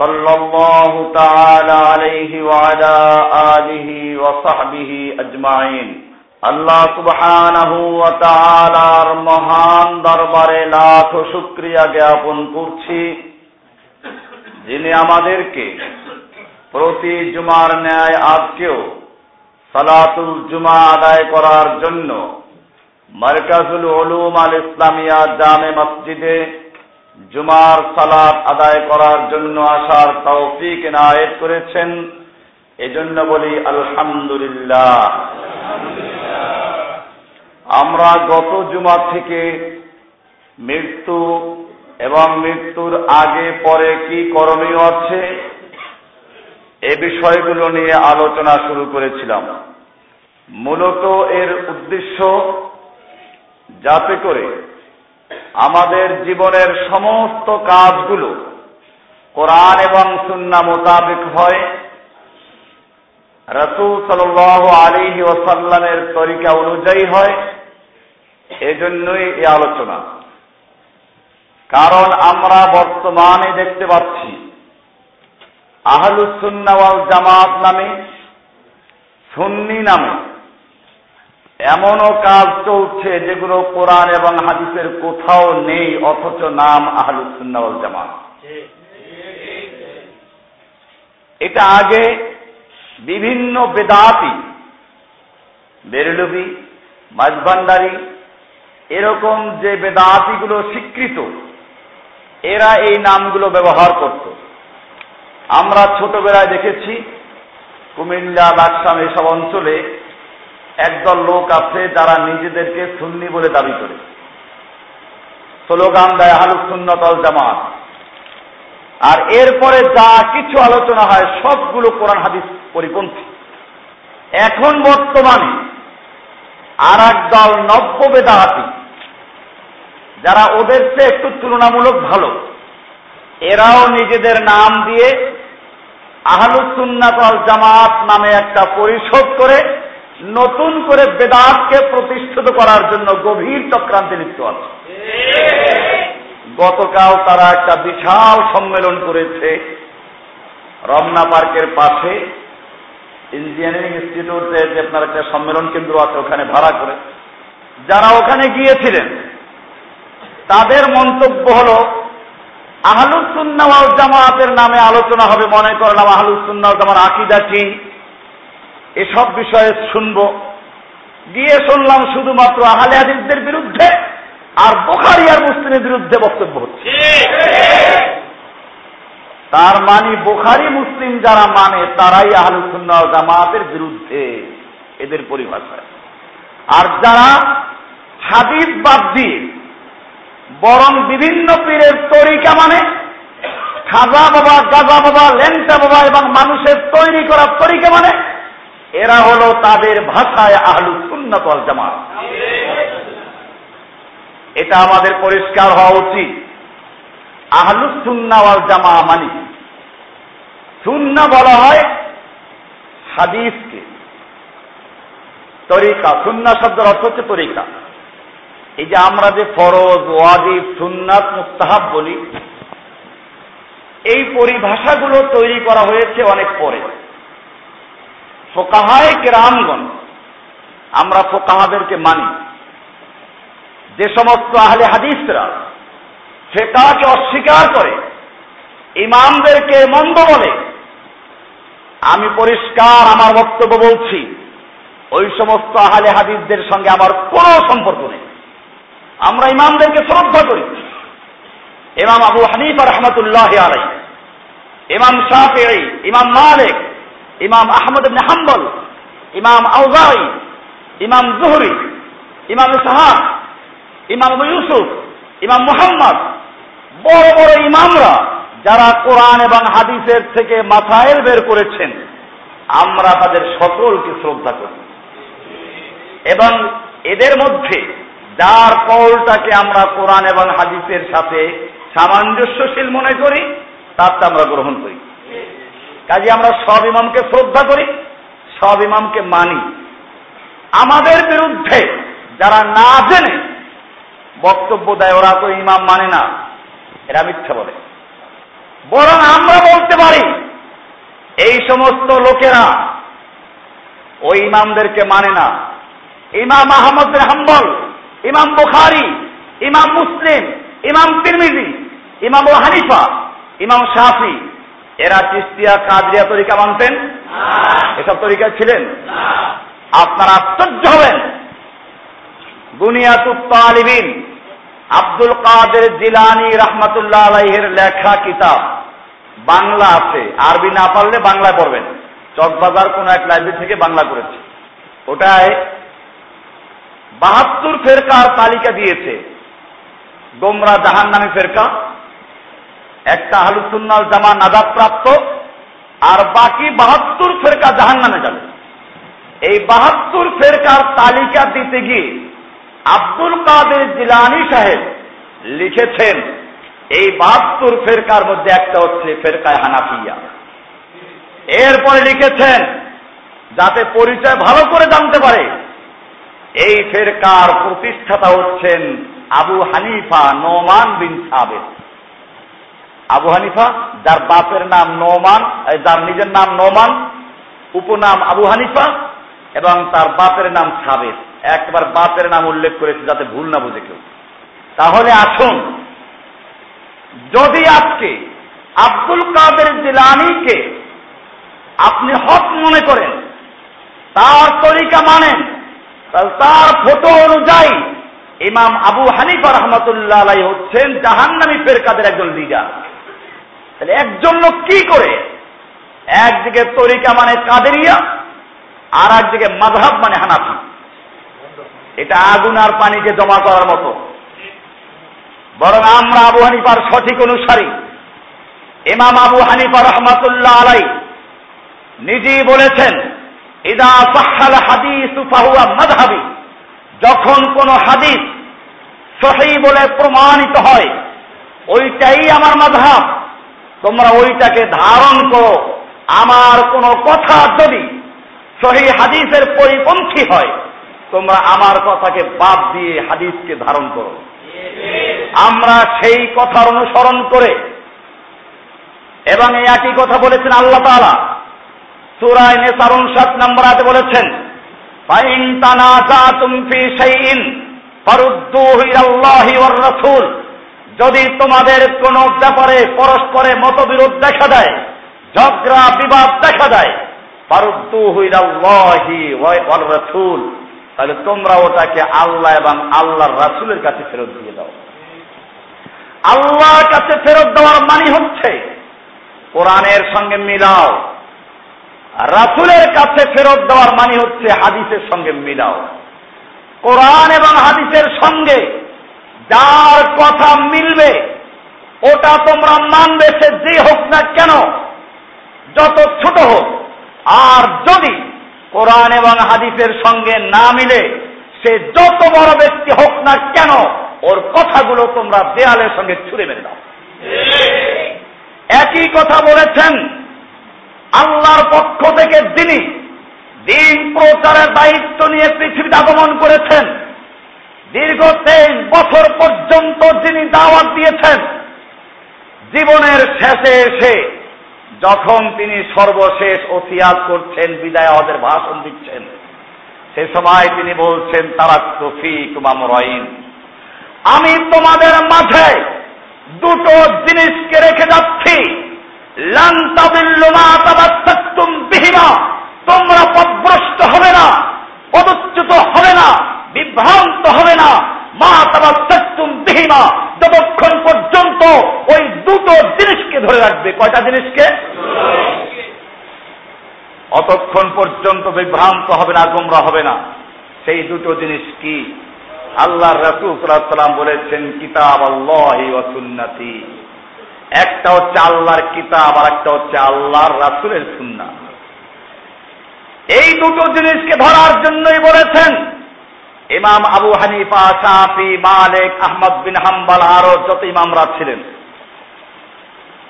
صلى الله تعالى عليه وعلى آله وصحبه أجمعين আল্লাহ সুবহানাহু ওয়া তাআলার মহান দরবারে লাখ শুকরিয়া জ্ঞাপন করছি যিনি আমাদেরকে প্রতি জুমার ন্যায় আজকেও সালাতুল জুমা আদায় করার জন্য মার্কাজুল উলুম আল ইসলামিয়া জামে মসজিদে জুমার সালাত আদায় করার জন্য আসার তৌফিক এনায়েত করেছেন। এজন্য বলি আলহামদুলিল্লাহ। আমরা গত জুমা থেকে মৃত্যু এবং মৃত্যুর আগে, পরে কি করণীয় আছে, এ বিষয়গুলো নিয়ে আলোচনা শুরু করেছিলাম। মূলত এর উদ্দেশ্য যাতে করে আমাদের জীবনের সমস্ত কাজগুলো কোরআন এবং সুন্না মোতাবেক হয়। রসুল সাল আলী ওসাল্লামের তরিকা অনুযায়ী হয়। এজন্যই এই আলোচনা। কারণ আমরা বর্তমানে দেখতে পাচ্ছি আহলুসুন্নাওয়াল জামাত নামে, সুন্নি নামে এমনও কাজ চলছে যেগুলো কোরআন এবং হাদিসের কোথাও নেই, অথচ নাম আহলুসুন্নাওয়াল জামাত। এটা আগে বিভিন্ন বেদাতি, বেরলবি মাঝভান্ডারি এরকম যে বেদাতিগুলো স্বীকৃত, এরা এই নামগুলো ব্যবহার করত। আমরা ছোটবেলায় দেখেছি, কুমিল্লা, লাকসাম এসব অঞ্চলে একদল লোক আছে যারা নিজেদেরকে সুন্নি বলে দাবি করে। স্লোগান দেয় আলুসুন্নতল জামাত। আর এরপরে যা কিছু আলোচনা হয়, সবগুলো কোরআন হাদিস পরিপন্থী। এখন বর্তমানে আর দল নব্য বেদাহাতি, যারা ওদের চেয়ে একটু তুলনামূলক ভালো, এরাও নিজেদের নাম দিয়ে আহলুসুন্নাতল জামাত নামে একটা পরিষদ করে নতুন করে বেদাতকে প্রতিষ্ঠিত করার জন্য গভীর চক্রান্তে লিপ্ত আছে। গতকাল তারা একটা বিশাল সম্মেলন করেছে রমনা পার্কের পাশে। ইঞ্জিনিয়ারিং ইনস্টিটিউটে যে আপনার একটা সম্মেলন কেন্দ্র আছে, ওখানে ভাড়া করে। যারা ওখানে গিয়েছিলেন, তাদের মন্তব্য হল আহলুসুন্নাওয়াল জামাতের নামে আলোচনা হবে, মনে করলাম আহলুসুন্নাওয়াল জামার আকিদা কি? এসব বিষয়ে শুনব। গিয়ে শুনলাম শুধুমাত্র আহলে হাদিসদের বিরুদ্ধে আর বোখারি আর মুসলিমের বিরুদ্ধে বক্তব্য হচ্ছে। তার মানে বোখারি, মুসলিম যারা মানে তারাই আহলুসুন্না জামাতের বিরুদ্ধে এদের পরিভাষায় আর যারা হাদিস বাদ দিয়ে বরং বিভিন্ন পীরের তরিকা মানে খাজা বাবা, গাজা বাবা লেংটা বাবা এবং মানুষের তৈরি করা তরিকা মানে এরা হলো তাদের ভাষায় আহলু সুন্নতল জামাত। এটা আমাদের পরিষ্কার হওয়া উচিত। আহলু সুন্নাওয়াল জামা মানি সুন্না বলা হয় হাদিসকে। তরিকা, সুন্না শব্দের অর্থ হচ্ছে তরিকা। এই যে আমরা যে ফরজ, ওয়াজিব, সুন্নাত, মুস্তাহাব বলি, এই পরিভাষাগুলো তৈরি করা হয়েছে অনেক পরে। ফোকাহায় কেরামগণ, আমরা ফোকাহাদেরকে মানি। যে সমস্ত আহলে হাদিসরা ফেকাকে অস্বীকার করে, ইমামদেরকে মন্দ বলে, আমি পরিষ্কার আমার বক্তব্য বলছি, ওই সমস্ত আহলে হাদিসদের সঙ্গে আমার কোনো সম্পর্ক নেই। আমরা ইমামদেরকে শ্রদ্ধা করি। ইমাম আবু হানিফা রহমতুল্লাহ আলাই ইমাম শাহি ইমাম মালিক ইমাম আহমদ ইবনে হাম্বল, ইমাম আউজাই, ইমাম জুহরি, ইমাম ইসহাক ইমাম ইউসুফ, ইমাম মুহাম্মদ, বড় বড় ইমামরা যারা কোরআন এবং হাদিসের থেকে মাথাইল বের করেছেন, আমরা তাদের সকলকে শ্রদ্ধা করি। এবং এদের মধ্যে যার কলটাকে আমরা কোরআন এবং হাদিসের সাথে সামঞ্জস্যশীল মনে করি তারটা আমরা গ্রহণ করি। কাজে আমরা সব ইমামকে শ্রদ্ধা করি, সব ইমামকে মানি। আমাদের বিরুদ্ধে যারা না জেনে বক্তব্য দেয়, ওরা তো ইমাম মানে না, এরা মিথ্যা বলে। বরং আমরা বলতে পারি, এই সমস্ত লোকেরা ওই ইমামদেরকে মানে না। ইমাম আহমদ হাম্বল, ইমাম বুখারি, ইমাম মুসলিম, ইমাম তিরমিজি, ইমাম হানিফা, ইমাম শাফি এরা চিস্তিয়া কাদরিয়া তরিকা মানতেন? এসব তরিকায় ছিলেন? আপনারা আশ্চর্য হবেন। বুনিয়াতুত্তালিবিন আব্দুল কাদের জিলানি রহমতুল্লাহ আলাইহের লেখা কিতাব। বাংলা আছে। আরবি না পারলে বাংলায় পড়বেন। চকবাজার কোন এক লাইব্রেরি থেকে বাংলা করেছে। ওটায় বাহাত্তর ফেরকার তালিকা দিয়েছে। গোমরা জাহান নামে ফেরকা। একটা হালুসুন্নাল জামা নাজাদ প্রাপ্ত আর বাকি বাহাত্তর ফেরকা জাহান নামে যাবে। এই বাহাত্তর ফেরকার তালিকা দিতে গিয়ে আব্দুল কাদের জিলানি সাহেব লিখেছেন, এই বাহাত্তর ফেরকার মধ্যে একটা হচ্ছে ফেরকায় হানাফিয়া। এরপরে লিখেছেন, যাতে পরিচয় ভালো করে জানতে পারে, এই ফেরকার প্রতিষ্ঠাতা হচ্ছেন আবু হানিফা নোমান বিন সাবেদ আবু হানিফা, যার বাপের নাম নোমান যার নিজের নাম নোমান, উপনাম আবু হানিফা এবং তার বাপের নাম সাবেদ একবার বাপের নাম উল্লেখ করেছে যাতে ভুল না বুঝে কেউ। তাহলে আসুন, যদি আজকে আব্দুল কাদের জিলানিকে আপনি হক মনে করেন, তার তরিকা মানেন তার ফটো অনুযায়ী ইমাম আবু হানিফা রহমতুল্লাহ আলাই হচ্ছেন জাহান্নামী ফেরকাদের একজন লিডার। তাহলে একজন লোক কি করে? একদিকে তরিকা মানে কাদেরিয়া আর একদিকে মাধাব মানে হানাফি। এটা আগুন আর পানিকে জমা করার মতো। বরং আমরা আবু হানিফার সঠিক অনুসারী। ইমাম আবু হানিফা রহমাতুল্লাহ আলাই নিজেই বলেছেন, ইদা সাহাল হাদিস ফাহুয়া মাদহাবি যখন কোন হাদিস সহি বলে প্রমাণিত হয়, ওইটাই আমার মাধাব তোমরা ওইটাকে ধারণ করো। আমার কোন কথা যদি সহি হাদিসের পরিপন্থী হয়, তোমরা আমার কথাকে বাদ দিয়ে হাদিসকে ধারণ করো। আমরা সেই কথার অনুসরণ করে এবং এই একই কথা বলেছেন আল্লাহ তালা সুরায় নেসার উনষাট নম্বর আতে বলেছেন, ফাইন তানাজাতুম ফি শাইইন ফারুদ্দুহু ইলাল্লাহি ওয়ার রাসূল। যদি তোমাদের কোন ব্যাপারে পরস্পরে মতবিরোধ দেখা দেয়, ঝগড়া, বিবাদ দেখা দেয় রাসূল, তাহলে তোমরা ওটাকে আল্লাহ এবং আল্লাহর রাসূলের কাছে ফেরত দিয়ে দাও। আল্লাহর কাছে ফেরত দেওয়ার মানি হচ্ছে, কোরআনের সঙ্গে মিলাও, রাসুলের কাছে ফেরত দেওয়ার মানি হচ্ছে হাদিসের সঙ্গে মিলাও। কোরআন এবং হাদিসের সঙ্গে যার কথা মিলবে, ওটা তোমরা মানবে, সে যে হোক না কেন, যত ছোট হোক। আর যদি কোরআন এবং হাদিসের সঙ্গে না মিলে, সে যত বড় ব্যক্তি হোক না কেন, ওর কথাগুলো তোমরা দেয়ালের সঙ্গে ছুড়ে মেরে দাও। একই কথা বলেছেন আল্লাহর পক্ষ থেকে যিনি। দিন প্রচারের দায়িত্ব নিয়ে পৃথিবীতে আগমন করেছেন। দীর্ঘ তেইশ বছর পর্যন্ত যিনি দাওয়াত দিয়েছেন, জীবনের শেষে এসে যখন তিনি সর্বশেষ ওসিয়াত করছেন, বিদায় আমাদের ভাষণ দিচ্ছেন, সে সময় তিনি বলছেন তারা তফিক মামরাইন আমি তোমাদের মাঝে দুটো জিনিসকে রেখে যাচ্ছি। তোমরা পদভ্রষ্ট হবে না, পদচ্যুত হবে না, বিভ্রান্ত মা তাবা সত্যুম বিহিমা। যতক্ষণ পর্যন্ত ওই দুটো জিনিসকে ধরে রাখবে, কয়টা জিনিসকে? অতক্ষণ পর্যন্ত বিভ্রান্ত হবে না, গোমরা হবে না। সেই দুটো জিনিস কি? আল্লাহ রসুল সাল্লাম বলেছেন কিতাব আল্লাহ একটা হচ্ছে আল্লাহর কিতাব আর একটা হচ্ছে আল্লাহর রাসুলের সুন্না এই দুটো জিনিসকে ধরার জন্যই বলেছেন ইমাম আবু হানিফা, শাফি, মালিক, আহমদ বিন হাম্বাল আরও যত ইমামরা ছিলেন।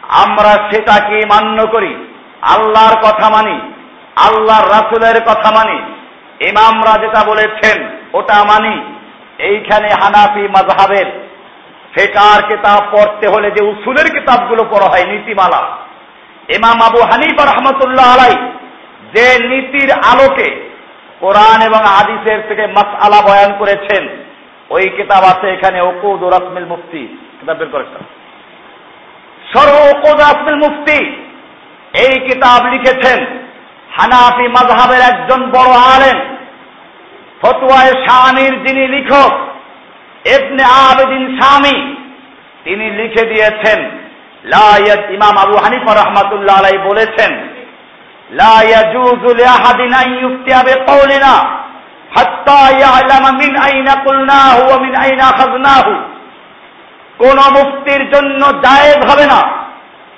আমরা সেটাকে মান্য করি, আল্লাহর কথা মানি, আল্লাহর রাসুলের কথা মানি। ইমামরা যেটা বলেছেন, ওটা মানি। এইখানে হানাফি মাজহাবের ফেকার কিতাব পড়তে হলে যে উসুলের কিতাবগুলো পড়া হয়, নীতিমালা। ইমাম আবু হানিফা রহমতুল্লাহ আলাই যে নীতির আলোকে কোরআন এবং হাদিসের থেকে মাসআলা বয়ান করেছেন। ওই কিতাব আছে এখানে ওকুদ রাসমিল মুফতি। কিতাব বের করেছেন সর্ব ওকুদ রাসমিল মুফতি এই কিতাব লিখেছেন হানাফি মাজহাবের একজন বড় আলেম। ফতুয়ায় শামির যিনি লিখক এবনে আবেদিন স্বামী তিনি লিখে দিয়েছেন লায়াত ইমাম আবু হানিফা রহমাতুল্লাহ আলাই বলেছেন لا يجوز لأحد أن يفتي بقولنا حتى يعلم من أين قلناه ومن أين أخذناه কোন মুক্তির জন্য জায়েজ হবে না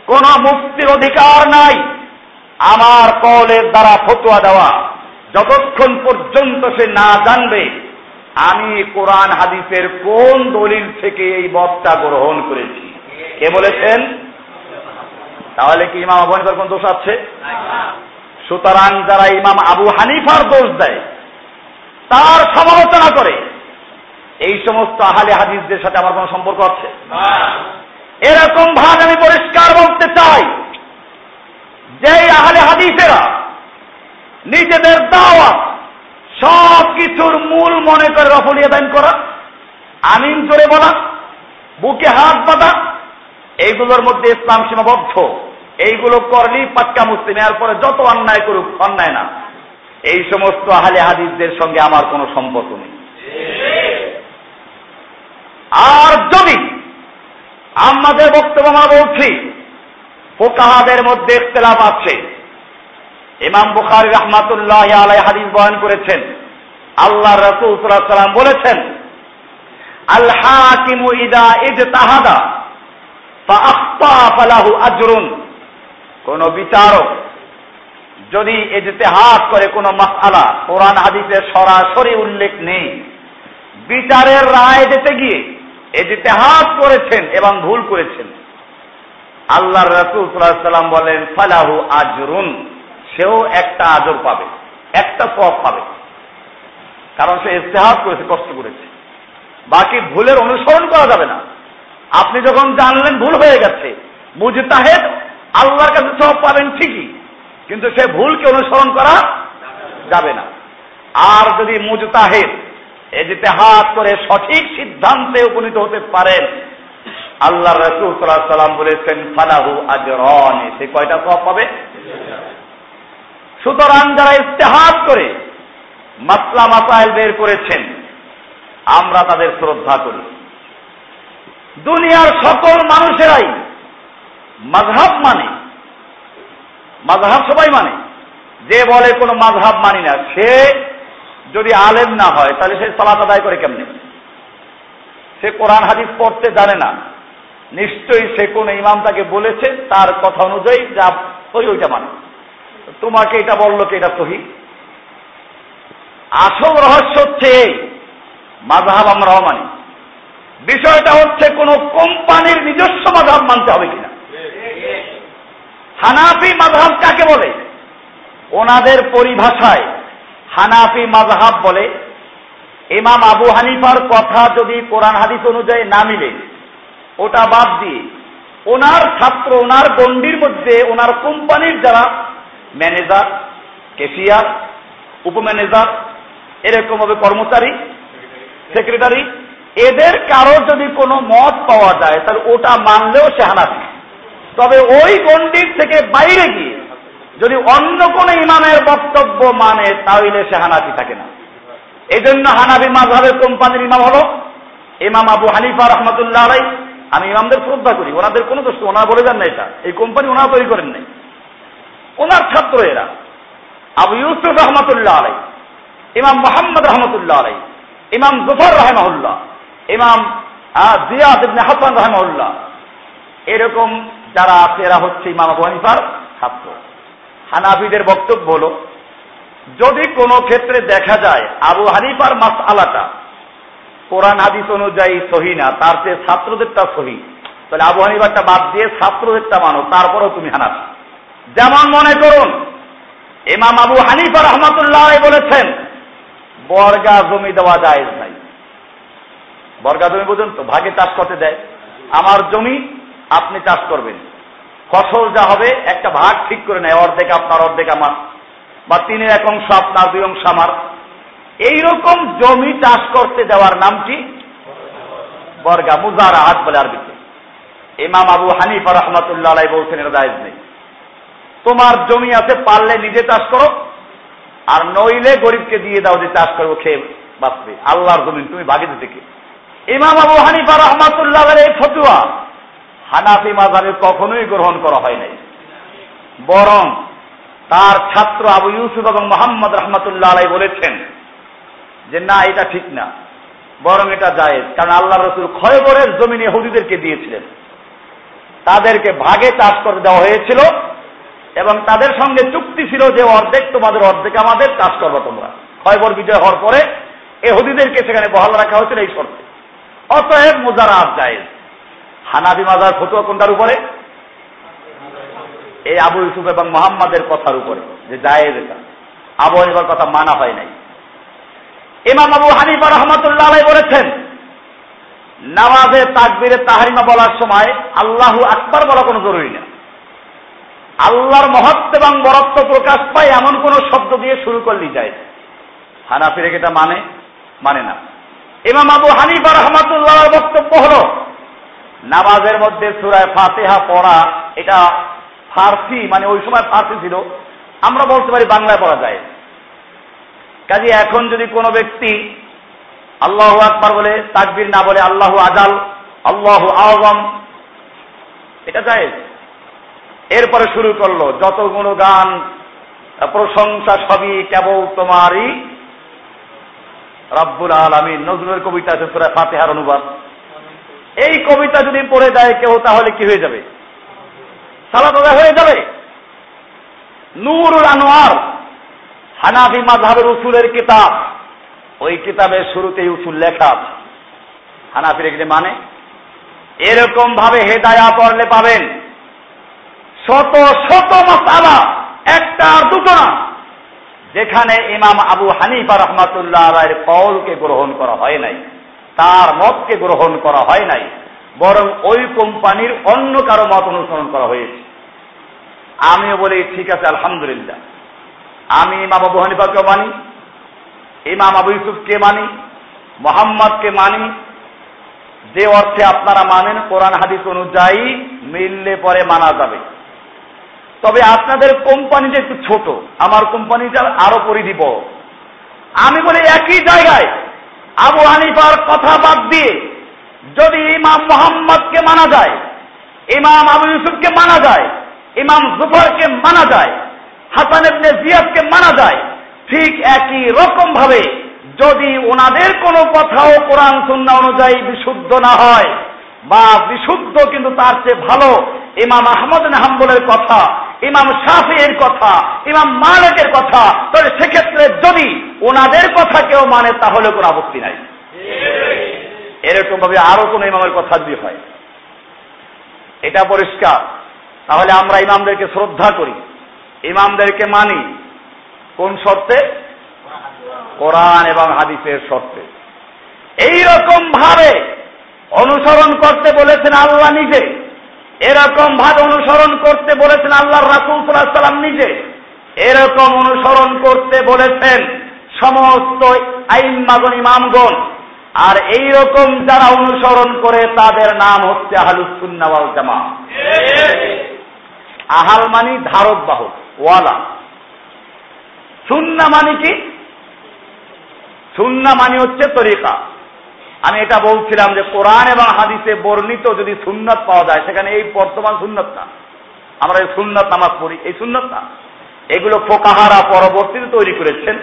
কোন মুক্তির অধিকার নাই আমার কলের দ্বারা ফতোয়া দেওয়া যতক্ষণ পর্যন্ত সে না জানবে আমি কোরআন হাদিসের কোন দলিল থেকে এই মতটা গ্রহণ করেছি কে বলেছেন তাহলে কি ইমাম আবু হানিফার কোন দোষ আছে? সুতরাং যারা ইমাম আবু হানিফার দোষ দেয়, তার সমালোচনা করে। এই সমস্ত আহালে হাদিসদের সাথে আমার কোন সম্পর্ক আছে? এরকম ভাগ আমি পরিষ্কার বলতে চাই যে আহলে হাদিসেরা নিজেদের দাওয়াত সব কিছুর মূল মনে করে রফলিয়া দান করা, আমিন করে বলা, বুকে হাত বাঁধা এইগুলোর মধ্যে ইসলাম সীমাবদ্ধ। এইগুলো করলেই পাক্কা মুসলিম, এরপরে যত অন্যায় করুক, অন্যায় না। এই সমস্ত আহলে হাদিসদের সঙ্গে আমার কোনো সম্পর্ক নেই। আর যদি আমাদের বক্তব্য আমরা বলছি, ফোকাহাদের মধ্যে ইখতলাফ আছে। ইমাম বুখারি রহমাতুল্লাহ আলাই হাদিস বয়ান করেছেন। আল্লাহ রসুল সাল্লাম বলেছেন আল্লাহ ইদা ইজতাহাদা। ফাআখতা ফালাহু আজরুন। কোন বিচারক যদি ইজতেহাদ করে কোন মাসআলা, কোরআন হাদিসে সরাসরি উল্লেখ নেই, বিচারের রায় দিতে গিয়ে ইজতেহাদ করেছেন এবং ভুল করেছেন। আল্লাহ রসুল সাল্লাম বলেন, ফালাহু আজরুন। সেও একটা আজর পাবে, একটা সব পাবে। কারণ সে ইস্তেহাদ করেছে, কষ্ট করেছে। বাকি ভুলের অনুসরণ করা যাবে না। আপনি যখন জানলেন ভুল হয়ে গেছে, মুজতাহেদ আল্লাহর কাছে সব পাবেন ঠিকই, কিন্তু সে ভুলকে অনুসরণ করা যাবে না। আর যদি মুজতাহেদ হাত করে সঠিক সিদ্ধান্তে উপনীত হতে পারেন আল্লাহ রসুল সাল্লাম বলেছেন, ফালাহু আজরনে সে কয়টা সব পাবে? সুতরাং যারা ইস্তেহাদ করে, মাসলা মাসাইল বের করেছেন, আমরা তাদের শ্রদ্ধা করি। দুনিয়ার সকল মানুষেরাই মাঝহাব মানে। মাঝহাব সবাই মানে। যে বলে কোনো মাঝহাব মানি না, সে যদি আলেম না হয়, তাহলে সে সালাত আদায় করে কেমনে? সে কোরআন, হাদিস পড়তে জানে না। নিশ্চয়ই সে কোন ইমাম তাকে বলেছে, তার কথা অনুযায়ী যা ওই ওইটা মানে। তোমাকে এটা বলল কি, এটা সহি? আসল রহস্য হচ্ছে মাঝহাব আমরাও মানি। বিষয়টা হচ্ছে কোন কোম্পানির নিজস্ব মাঝহাব মানতে হবে কিনা। হানাফি মাঝহাব কাকে বলে? ওনাদের পরিভাষায় হানাফি মাঝহাব বলে, ইমাম আবু হানিফার কথা যদি কোরআন হাদিস অনুযায়ী না মিলে, ওটা বাদ দিয়ে ওনার ছাত্র, ওনার গণ্ডির মধ্যে ওনার কোম্পানির যারা ম্যানেজার কেশিয়ার উপম্যানেজার এরকম হবে কর্মচারী, সেক্রেটারি এদের কারও যদি কোনো মত পাওয়া যায়, তাহলে ওটা মানলেও সে হানাফি তবে ওই গণ্ডির থেকে বাইরে গিয়ে যদি অন্য কোন ইমামের বক্তব্য মানে তাহলে সে হানাফি থাকে না। এই জন্য হানাফি মাঝহের কোম্পানির ইমাম হলো ইমাম আবু হানিফা রহমতুল্লাহ আলাই আমি ইমামদের শ্রদ্ধা করি, ওনাদের কোনো দোষ ওনারা বলে যান না এটা। এই কোম্পানি ওনারা তৈরি করেন নাই। ওনার ছাত্র এরা, আবু ইউসুফ রহমতুল্লাহ আলাই ইমাম মোহাম্মদ রহমতুল্লাহ আলাই ইমাম জুফর রহমাউল্লাহ ইমাম জিয়াদ হাসান রহমাউল্লাহ এরকম যারা আছে, এরা হচ্ছে ইমাম আবু হানিফার ছাত্র। হানাফিদের বক্তব্য হলো, যদি কোনো ক্ষেত্রে দেখা যায় আবু হানিফার মাস আলাটা কোরআন হাদিস অনুযায়ী সহি না, তার চেয়ে ছাত্রদেরটা সহি, তাহলে আবু হানিফারটা বাদ দিয়ে ছাত্রদেরটা মানো, তারপরেও তুমি হানাফি। যেমন মনে করুন, ইমাম আবু হানিফা রহমতুল্লাহ বলেছেন, বর্গা জমি দেওয়া যায় নাই। বর্গা জমি পর্যন্ত ভাগে চাষ করতে দেয়। আমার জমি আপনি চাষ করবেন। ফসল যা হবে একটা ভাগ ঠিক করে নেয়, অর্ধেক আপনার, অর্ধেক আমার। বা তিনের এক অংশ আপনার, দুই অংশ আমার। এইরকম জমি চাষ করতে দেওয়ার নাম কি? বর্গা, মুজারা হাত বলে আরবিতে। ইমাম আবু হানিফা রহমতুল্লাহ বলছেন এটা দায়জ নেই। তোমার জমি আছে, পারলে নিজে চাষ করো, আর নইলে গরিবকে দিয়ে দাও যে চাষ করব, খেয়ে বাঁচবে। আল্লাহর জমিন, তুমি ভাগে দিতে কে? ইমাম আবু হানিফা রহমাতুল্লাহ এই ফতুয়া হানাফি মাজারে কখনোই গ্রহণ করা হয় নাই। বরং তার ছাত্র আবু ইউসুফ এবং মোহাম্মদ রহমতুল্লাহ আলাই বলেছেন যে, না, এটা ঠিক না। বরং এটা যায় কারণ আল্লাহ রসুল খয়বরের জমিনে হুদিদেরকে দিয়েছিলেন। তাদেরকে ভাগে চাষ করে দেওয়া হয়েছিল এবং তাদের সঙ্গে চুক্তি ছিল যে, অর্ধেক তোমাদের, অর্ধেক আমাদের চাষ করব তোমরা। খয়বর বিজয় হওয়ার পরে এ এহুদিদেরকে সেখানে বহাল রাখা হয়েছিল এই শর্তে। অতএব মুজারাত জায়েজ। হানাবি মাজার ফতুয়া কোনটার উপরে? এই আবু ইউসুফ এবং মোহাম্মদের কথার উপরে, যে জায়েজ এটা। আবু হানিফার কথা মানা হয় নাই। ইমাম আবু হানিফা রহমতুল্লাহ বলেছেন, নামাজে তাকবিরে তাহারিমা বলার সময় আল্লাহু আকবার বলা কোনো জরুরি না। আল্লাহর মহত্ব এবং বরত্ব প্রকাশ পায় এমন কোন শব্দ দিয়ে শুরু করলেই যায় হানাফিরে এটা মানে? মানে না। ইমাম আবু হানিফা রহমতুল্লাহ বক্তব্য হল, নামাজের মধ্যে সুরায় ফাতেহা পড়া, এটা ফার্সি মানে ওই সময় ফার্সি ছিল, আমরা বলতে পারি বাংলায় পড়া যায়। কাজে এখন যদি কোনো ব্যক্তি আল্লাহ আকবার বলে, তাকবির না বলে, আল্লাহ আজাল, আল্লাহ আজম এটা যায়। এরপরে শুরু করল যত গান, প্রশংসা সবই কেবল তোমারই রাব্বুল আলমী নজরুলের কবিতা আছে সুরা ফাতেহার অনুবাদ। এই কবিতা যদি পড়ে দেয় কেউ, তাহলে কি হয়ে যাবে? সালাদ হয়ে যাবে? নূরুল আনোয়ার, হানাফি মাঝহাবের উসুলের কিতাব। ওই কিতাবের শুরুতেই উসুল লেখা হানাফির এখানে মানে? এরকম ভাবে হেদায়া পড়লে পাবেন। শত শত মশালা একটা আর দুটো না। যেখানে ইমাম আবু হানিফা রহমাতুল্লাহ রায়ের কলকে গ্রহণ করা হয় নাই, তার মতকে গ্রহণ করা হয় নাই, বরং ওই কোম্পানির অন্য কারও মত অনুসরণ করা হয়েছে। আমিও বলি, ঠিক আছে, আলহামদুলিল্লাহ। আমি ইমাম আবু হানিফাকে মানি, ইমাম আবু ইউসুফকে মানি, মোহাম্মদকে মানি। যে অর্থে আপনারা মানেন, কোরআন হাদিস অনুযায়ী মিললে পরে মানা যাবে। তবে আপনাদের কোম্পানিটা একটু ছোট, আমার কোম্পানিটা আরও পরিধি বড়। আমি বলি একই জায়গায় আবু হানিফার কথা বাদ দিয়ে যদি ইমাম মোহাম্মদকে মানা যায়, ইমাম আবু ইউসুফকে মানা যায়, ইমাম জুফারকে মানা যায়, হাসান জিয়াদকে মানা যায়, ঠিক একই রকম ভাবে যদি ওনাদের কোনো কথাও কোরআন সুন্না অনুযায়ী বিশুদ্ধ না হয়, বা বিশুদ্ধ কিন্তু তার চেয়ে ভালো ইমাম আহমদ হাম্বলের কথা ইমাম শাফির কথা, ইমাম মালিকের কথা, তাহলে সেক্ষেত্রে যদি ওনাদের কথা কেউ মানে তাহলে কোনো আপত্তি নাই। এরকম ভাবে আরও কোন ইমামের কথা যদি হয়, এটা পরিষ্কার। তাহলে আমরা ইমামদেরকে শ্রদ্ধা করি। ইমামদেরকে মানি। কোন শর্তে? কোরআন এবং হাদিসের শর্তে। এইরকম ভাবে অনুসরণ করতে বলেছেন আল্লাহ নিজে। এরকম ভাবে অনুসরণ করতে বলেছেন আল্লাহ রাসুল সাল্লাম নিজে। এরকম অনুসরণ করতে বলেছেন সমস্ত আইনমাগন ইমামগণ। আর এই রকম যারা অনুসরণ করে তাদের নাম হচ্ছে আহলুসুন্নাওয়াল জামা আহাল মানি ধারক বাহক, ওয়ালা। সুন্না মানি কি? সুন্না মানি হচ্ছে তরিকা। আমি এটা বলছিলাম যে কোরআন এবং হাদিসে বর্ণিত যদি সুন্নত পাওয়া যায়, সেখানে এই বর্তমান সুন্নত না। আমরা এই সুন্নত নামাজ পড়ি, এই সুন্নত না। এগুলো ফোকাহারা পরবর্তীতে তৈরি করেছেন।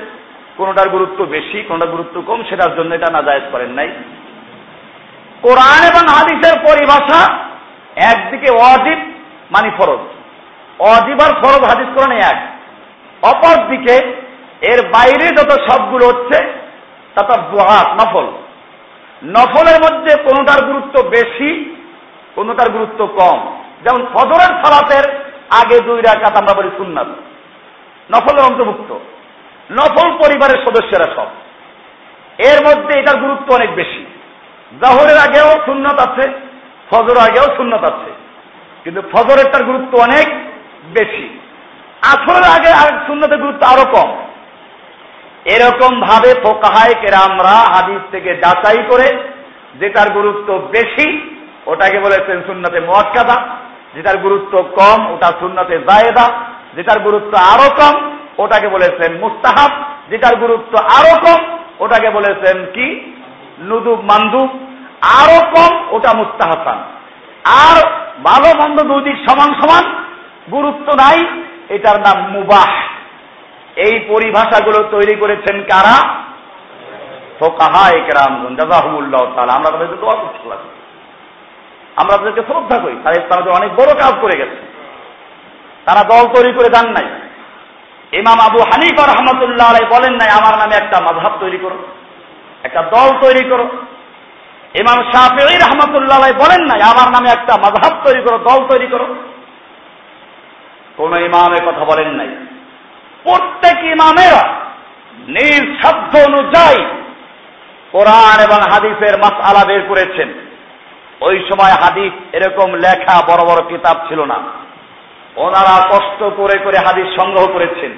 কোনটার গুরুত্ব বেশি, কোনটার গুরুত্ব কম, সেটার জন্য এটা নাজায়জ করেন নাই। কোরআন এবং হাদিসের পরিভাষা একদিকে অজিব মানি ফরজ। অজিব আর ফরজ হাদিস কোরআনে এক। অপর দিকে এর বাইরে যত সবগুলো হচ্ছে, তত দোহাত, নফল। নফলের মধ্যে কোনোটার গুরুত্ব বেশি, কোনোটার গুরুত্ব কম। যেমন ফজরের সালাতের আগে দুই রাকাত আমরা বলি সুন্নাত। নফলের অন্তর্ভুক্ত। নফল পরিবারের সদস্যরা সব। এর মধ্যে এটার গুরুত্ব অনেক বেশি। জহরের আগেও সুন্নত আছে, ফজর আগেও সুন্নত আছে। কিন্তু ফজরেরটার গুরুত্ব অনেক বেশি। আসরের আগে সুন্নতের গুরুত্ব আরও কম। এরকম ভাবে ফোকাহায় কেরামরা হাদিস থেকে যাচাই করে যেটার গুরুত্ব বেশি, ওটাকে বলেছেন সুন্নতে মোয়াক্কাদা যেটার গুরুত্ব কম, ওটা সুন্নতে জায়েদা যেটার গুরুত্ব আরও কম, ওটাকে বলেছেন মুস্তাহাব। যেটার গুরুত্ব আরও কম, ওটাকে বলেছেন কি? নুদুব মান্দুব। আরও কম, ওটা মুস্তাহাসান আর ভালো মন্দ দুদিক সমান সমান গুরুত্ব নাই, এটার নাম মুবাহ। এই পরিভাষাগুলো তৈরি করেছেন কারা? ফোকাহা একরামগুন জাজাহুল্লাহ তাআলা। আমরা তাদেরকে দোয়া আমরা তাদেরকে শ্রদ্ধা করি। তারা অনেক বড় কাজ করে গেছে। তারা দল তৈরি করে যান নাই। ইমাম আবু হানিফা রহমতুল্লাহ বলেন নাই, আমার নামে একটা মাধাব তৈরি করো। একটা দল তৈরি করো। ইমাম শাহি রহমতুল্লাহ বলেন নাই, আমার নামে একটা মাধাব তৈরি করো, দল তৈরি করো। কোন ইমামের কথা বলেন নাই। প্রত্যেক ইমামেরা নিজ অনুযায়ী কোরআন এবং হাদিসের মাস আলা বের করেছেন। ওই সময় হাদিস এরকম লেখা, বড় বড় কিতাব ছিল না। ওনারা কষ্ট করে করে হাদিস সংগ্রহ করেছেন।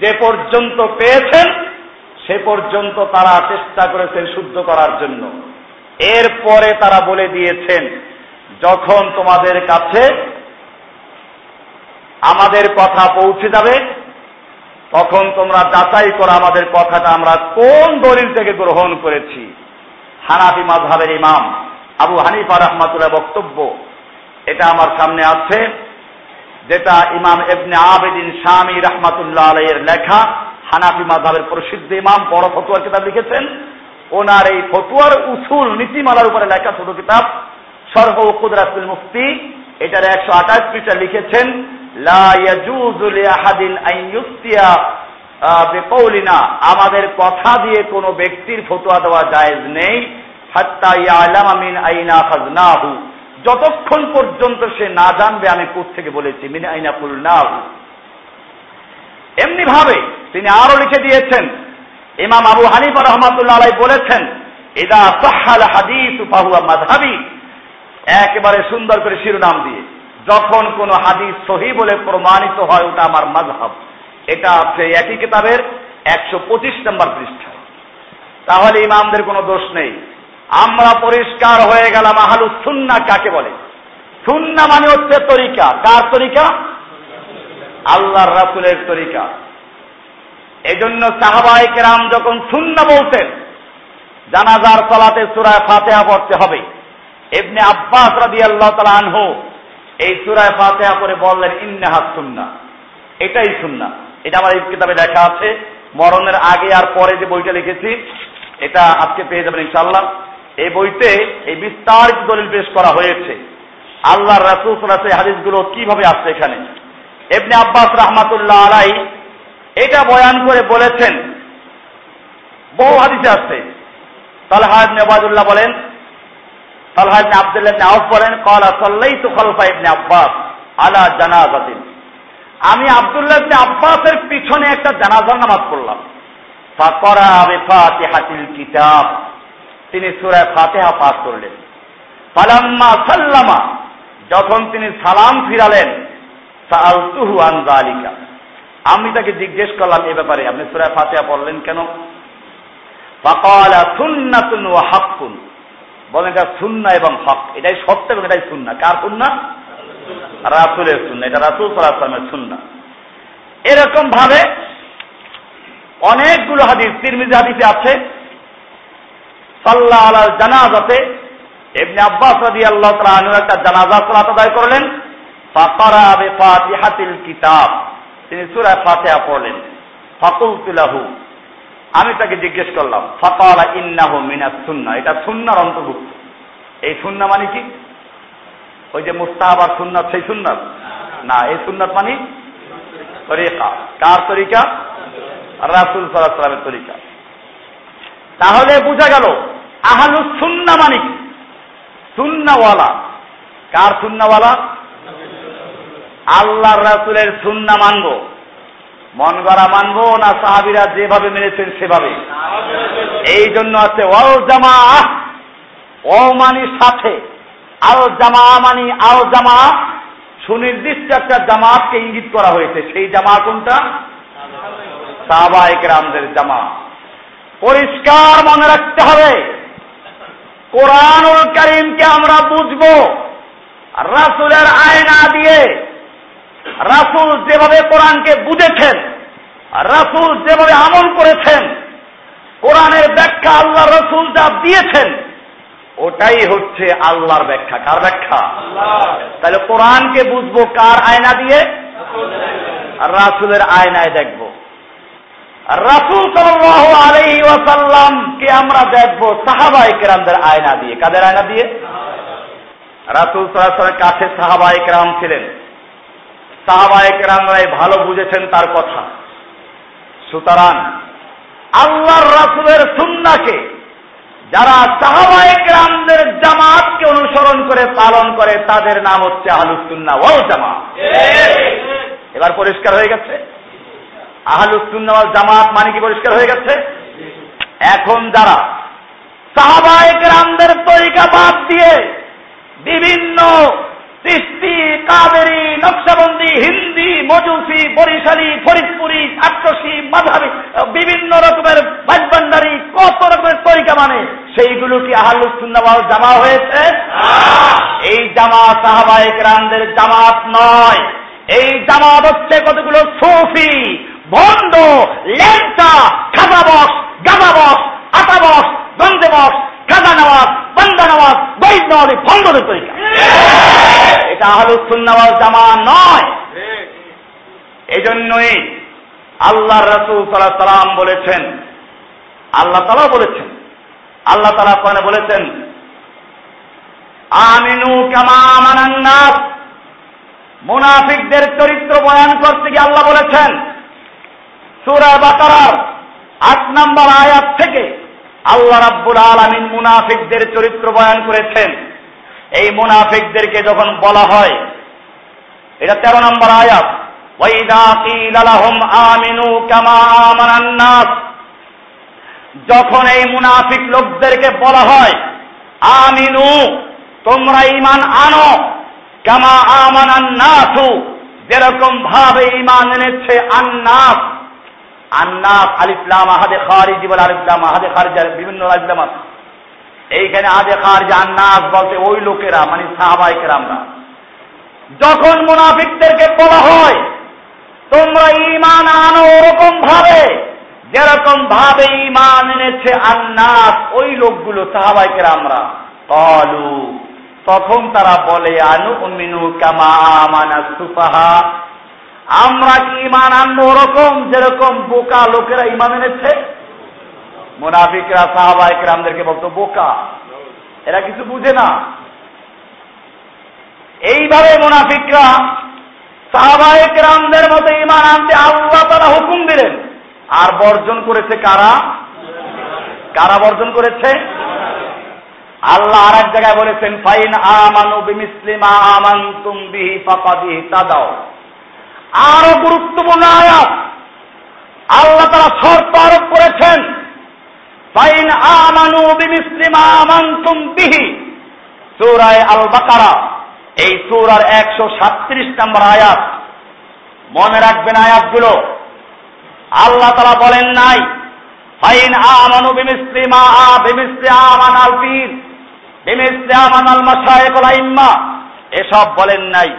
যে পর্যন্ত পেয়েছেন, সে পর্যন্ত তারা চেষ্টা করেছেন শুদ্ধ করার জন্য। এরপরে তারা বলে দিয়েছেন, যখন তোমাদের কাছে আমাদের কথা পৌঁছে যাবে তখন তোমরা যাচাই করো আমাদের কথাটা, আমরা কোন দলিল থেকে গ্রহণ করেছি। হানাফি মাঝহাবের ইমাম আবু হানিফা রহমাতুল্লাহ বক্তব্য, এটা আমার সামনে আছে, যেটা ইমাম এবনে আবেদিন স্বামী রহমাতুল্লাহ আলাইয়ের লেখা, হানাফি মাঝহাবের প্রসিদ্ধ ইমাম, বড় ফতুয়ার কিতাব লিখেছেন। ওনার এই ফতুয়ার উসুল, নীতিমালার উপরে লেখা ছোট কিতাব সর্ব কুদরাতুল মুফতি, এটার একশো আঠাশ পৃষ্ঠা লিখেছেন। আমাদের কথা দিয়ে কোনো ব্যক্তির ফতোয়া দেওয়া জায়েজ নেই যতক্ষণ পর্যন্ত সে না জানবে, আমি থেকে বলেছি, মিন আইনা কুলনাহু। এমনি ভাবে তিনি আরও লিখে দিয়েছেন, ইমাম আবু হানিফা রহমাতুল্লাহ বলেছেন, ইদা সাহাল হাদিস মাযহাবি। একেবারে সুন্দর করে শিরোনাম দিয়ে। যখন কোন হাদিস সহি বলে প্রমাণিত হয়, ওটা আমার মাযহাব। এটা আছে একই কিতাবের একশো পঁচিশ নম্বর পৃষ্ঠায় তাহলে ইমামদের কোনো দোষ নেই। আমরা পরিষ্কার হয়ে গেলাম আহালু সুন্না কাকে বলে? সুন্না মানে হচ্ছে তরিকা। কার তরিকা? আল্লাহর রাসুলের তরিকা। এই জন্য সাহাবাই কেরাম যখন সুন্না বলতেন, জানাজার সলাতে সুরায় ফাতেহা পড়তে হবে। এমনি আব্বাস রাদি আল্লাহ তালা আনহু এই সুরায় ফাতেহা করে বললেন, ইন্নাহা সুন্না এটাই সুন্না এটা আমার এই কিতাবে লেখা আছে। মরণের আগে আর পরে যে বইটা লিখেছি, এটা আজকে পেয়ে যাবেন ইনশাল্লাহ এই বইতে এই বিস্তারিত দলিল পেশ করা হয়েছে। আল্লাহ রাসুল এই হাদিসগুলো কীভাবে আসছে এখানে। এমনি আব্বাস রহমাতুল্লাহ আলাই এটা বয়ান করে বলেছেন। বহু হাদিসে আসছে। তালহা ইবনে ওবায়দুল্লাহ বলেন আব্বাস আলা আমি আব্দুল্লাহ আব্বাসের পিছনে একটা জানাজার নামাজ পড়লাম। কিতাব। তিনি সূরা ফাতিহা পাঠ করলেন। ফালাম্মা সাল্লামা, যখন তিনি সালাম ফিরালেন আমি তাকে জিজ্ঞেস করলাম, এ ব্যাপারে আপনি সূরা ফাতিহা পড়লেন কেন? বলেন এটা সুন্না এবং হক। এটাই সত্য এবং এটাই সুন্না। কার সুন্না? রাসুলের সুন্না। এটা রাসুল সাল্লামের সুন্না। এরকম ভাবে অনেকগুলো হাদিস, তিরমিজি হাদিসে আছে। সাল্লাহ আলাল জানাজাতে এমনি আব্বাস রাদি আল্লাহ তালা একটা জানাজা সালাত আদায় করলেন। ফাকারা বে ফাতিহাতিল কিতাব। তিনি সূরা ফাতিহা পড়লেন। ফাকুলতুলাহু আমি তাকে জিজ্ঞেস করলাম, ফাকালা ইন্নাহু মিনাস সুন্নাহ এটা সুন্নার অন্তর্ভুক্ত। এই সুন্না মানে কি? ওই যে মুস্তাহাব আর সুন্নাত, সেই সুন্নাত? না, এই সুন্নাত মানে তরিকা। কার তরিকা? রাসুল সাল্লামের তরিকা। তাহলে বোঝা গেল, আহালু সুন্না মানে কি? সুন্নাওয়ালা। কার সুন্নাওয়ালা? আল্লাহ রাসুলের সুন্না মানব। মন গড়া মানব না সাহাবিরা যেভাবে মেনেছেন সেভাবে। এই জন্য আছে ও জামা ও মানি সাথে আরও জামা মানি আরও জামা সুনির্দিষ্ট একটা জামাতকে ইঙ্গিত করা হয়েছে। সেই জামা কোনটা? সাহবা একরামদের জামা পরিষ্কার মনে রাখতে হবে, কোরআনুল করিমকে আমরা বুঝব, রাসুলের আয়না দিয়ে রাসুল যেভাবে কোরআনকে বুঝেছেন রাসুল যেভাবে আমল করেছেন কোরআনের ব্যাখ্যা আল্লাহ রসুল যা দিয়েছেন ওটাই হচ্ছে আল্লাহর ব্যাখ্যা। কার ব্যাখ্যা? তাহলে কোরআনকে বুঝব কার আয়না দিয়ে? রাসুলের আয়নায় দেখব। রাসুল সাল্লাহ আলহি ওয়াসাল্লামকে আমরা দেখব? সাহাবাই কেরামদের আয়না দিয়ে। কাদের আয়না দিয়ে? রাসুল সাল্লাহ কাছে সাহাবাই কেরাম ছিলেন। সাহাবাই কেরামরাই ভালো বুঝেছেন তার কথা। সুতরাং আল্লাহর রাসুলের সুন্নাকে যারা সাহাবায়ে গ্রামদের জামাতকে অনুসরণ করে পালন করে, তাদের নাম হচ্ছে আহলুসুন্না ওয়াল জামাত। এবার পরিষ্কার হয়ে গেছে? আহলুসুন্না ওয়াল জামাত মানে কি পরিষ্কার হয়ে গেছে? এখন যারা সাহাবায়ে গ্রামদের তরিকা বাদ দিয়ে বিভিন্ন সৃষ্টি কাবেরি নকশাবন্দি হিন্দি মজুসি বরিশালী ফরিদপুরি আট্রসি মাধাবি বিভিন্ন রকমের ভাজবান্ডারি কত রকমের তরিকা মানে? সেইগুলো কি আহলুসুন্নাবাল জামা হয়েছে? এই জামা সাহাবাহিক রামদের জামাত নয়। এই জামাত হচ্ছে কতগুলো সুফি ভণ্ড লেংচা খাজা বক্স গাজা বক্স আটা গন্ধে বক্স খাজা নওয়াজ, বন্দা নওয়াজ বৈদ নওয়াজ ভণ্ডদের তরিকা। এটা আহলুসুন্নাওয়াল জামা নয়। এজন্যই আল্লাহ রসুল সাল্লাহ সাল্লাম বলেছেন, আল্লাহ তালা বলেছেন, আল্লাহ তালা কোনে বলেছেন, আমিনু কামা আমানান্নাস মুনাফিকদের চরিত্র বয়ান করতে গিয়ে আল্লাহ বলেছেন, সুরা বাকারার আট নম্বর আয়াত থেকে আল্লাহ রাব্বুল আলামিন মুনাফিকদের চরিত্র বয়ান করেছেন। এই মুনাফিকদেরকে যখন বলা হয়, এটা তেরো নম্বর আয়াত যখন এই মুনাফিক লোকদেরকে বলা হয়, আমিনু, তোমরা ইমান আনো, কামা আমানান্নাসু যেরকম ভাবে ইমান এনেছে আন্নাস আন্নাস আলিফলাম আহাদে খারিজি বলে আলিফলাম আহাদে খারিজ বিভিন্ন আলিফলাম এইখানে আদে খারিজ, আন্নাস বলতে ওই লোকেরা মানে সাহাবাইকেরামরা যখন মুনাফিকদেরকে বলা হয়, তোমরা ইমান আনো ওরকম ভাবে যেরকম ভাবে ইমান এনেছে আন্নাস, ওই লোকগুলো সাহাবাইকের আমরা কলু, তখন তারা বলে আনু মিনু কামা মানা সুপাহা আমরা কি ইমান আনব ওরকম? যেরকম বোকা লোকেরা ইমান এনেছে। মুনাফিকরা সাহাবাইকের আমাদেরকে বলতো, বোকা, এরা কিছু বুঝে না। এইভাবে মুনাফিকরা সাহাবাহিক রামদের মতো ইমান আনতে আল্লাহ তারা হুকুম দিলেন। আর বর্জন করেছে কারা? কারা বর্জন করেছে? আল্লাহ আর এক জায়গায় বলেছেন, ফাইন আমানু বিমিসলিমা আমান্তুম বিহি ফাকাদি তাদাও আরও গুরুত্বপূর্ণ আয়াত। আল্লাহ তারা শর্ত আরোপ করেছেন, ফাইন আমানু বিমিসলিমা আমান্তুম বিহি। সূরায়ে আল বাকারা এই সুরার একশো সাত্রিশ নম্বর আয়াত। মনে রাখবেন আয়াতগুলো। আল্লাহ তারা বলেন নাই, ফাইন আমানু বিমিস্ত্রি মা আ বিমিস্ত্রি আমান আল পীর বিমিস্ত্রি আমান আল মাসায়েকুল আইম্মা। এসব বলেন নাই।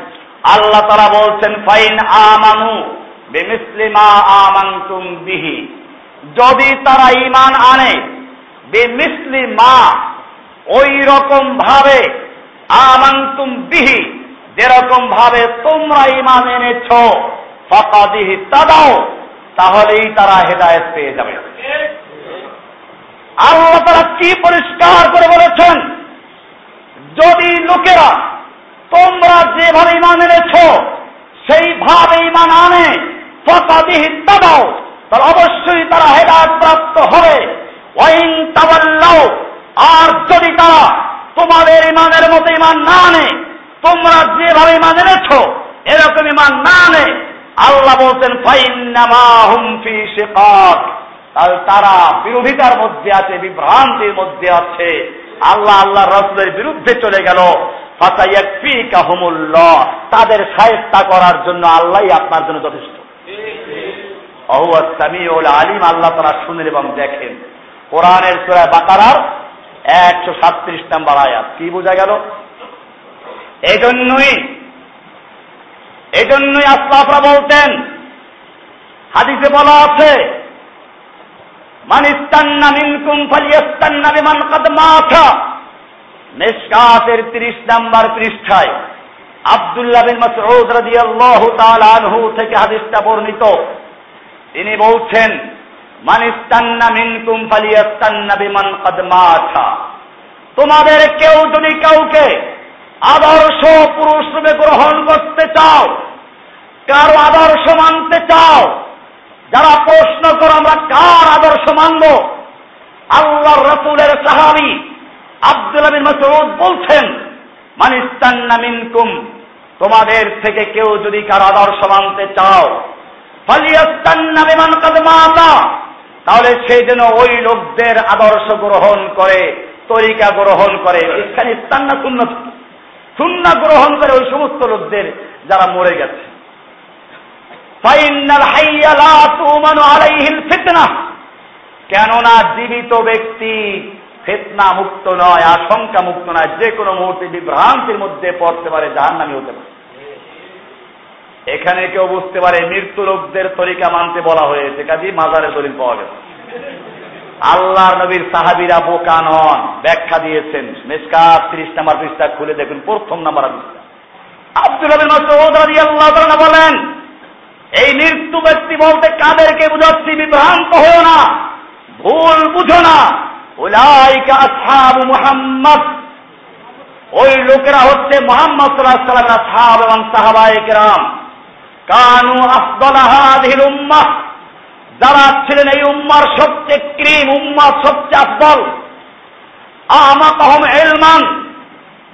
আল্লাহ তারা বলছেন, ফাইন আমানু বিমিস্ত্রি মা আমান্তুম বিহি। যদি তারা ইমান আনে বিমিস্লি মা ওই রকম ভাবে আমান্তুম বিহি, যেরকম ভাবে তোমরা ইমান এনেছ ফকাদিহি তাদাও তাহলেই তারা হেদায়ত পেয়ে যাবে। আল্লাহ তারা কি পরিষ্কার করে বলেছেন? যদি লোকেরা তোমরা যেভাবে ইমান এনেছ, সেইভাবে ইমান আনে ফতাবিহিত দাও তাহলে অবশ্যই তারা হেদায়ত প্রাপ্ত হবে। ওয়াইন তাবাল্লাও আর যদি তারা তোমাদের ইমানের মতো ইমান না আনে, তোমরা যেভাবে ইমান এনেছ, এরকম ইমান না আনে, আল্লাহ বলছেন তাহলে তারা বিরোধিতার মধ্যে আছে, বিভ্রান্তির মধ্যে আছে। আল্লাহ আল্লাহ রসুলের বিরুদ্ধে চলে গেল। তাদের সাহেস্তা করার জন্য আল্লাহ আপনার জন্য যথেষ্ট। আলিম, আল্লাহ তারা শুনেন এবং দেখেন। কোরআনের সুরায় বাকারার একশো সাতত্রিশ নাম্বার আয়াত। কি বোঝা গেল? এই জন্যই এই জন্যই আসলাফরা বলতেন, হাদিসে বলা আছে, মান ইস্তান্না মিনকুম ফালিয়াস্তান্না বিমান কদ মাথা মেশকাতের 30 নাম্বার পৃষ্ঠায় আব্দুল্লাহ বিন মাসউদ রাদিয়াল্লাহু তাআলা আনহু থেকে হাদিসটা বর্ণিত। তিনি বলছেন, মান ইস্তান্না মিনকুম ফালিয়াস্তান্না বিমান কদ মাথা তোমাদের কেউ যদি কাউকে আদর্শ পুরুষ রূপে গ্রহণ করতে চাও, কারও আদর্শ মানতে চাও, যারা প্রশ্ন করো আমরা কার আদর্শ মানব আল্লাহ রসুলের সাহাবি আব্দুল আবিন মাসুদ বলছেন মানিস্তান্না মিনকুম, তোমাদের থেকে কেউ যদি কার আদর্শ মানতে চাও ফালিয়াস্তান্না বিমান কাদমাতা তাহলে সে যেন ওই লোকদের আদর্শ গ্রহণ করে, তরিকা গ্রহণ করে। এখানে ইস্তান্না শূন্য শূন্য গ্রহণ করে ওই সমস্ত লোকদের যারা মরে গেছে। কেননা জীবিত ব্যক্তি ফেতনা মুক্ত নয়, আশঙ্কা মুক্ত নয়, যে কোনো মুহূর্তে বিভ্রান্তির মধ্যে পড়তে পারে যার নামে হতে পারে। এখানে কেউ বুঝতে পারে, মৃত্যু লোকদের তরিকা মানতে বলা হয়েছে, কাজী মাজারে দলিল পাওয়া গেছে। আল্লাহর নবীর সাহাবিরা বোকা নন, ব্যাখ্যা দিয়েছেন মেসকা ত্রিশ নাম্বার পৃষ্ঠা খুলে দেখুন, প্রথম নাম্বার পৃষ্ঠা আব্দুল আল্লাহ বলেন, এই মৃত্যু ব্যক্তি বলতে কাদেরকে বুঝাচ্ছি, বিভ্রান্ত হও না, ভুল বুঝো না। মুহাম্মদ। ওই লোকেরা হচ্ছে মোহাম্মদ সাল্লাহ সাল্লামের সাহাব এবং সাহাবায়ে কানু আফদলাহাদিল উম্মাহ যারা ছিলেন এই উম্মার সবচেয়ে ক্রিম উম্মা সবচেয়ে আফদল। আমাকহম এলমান।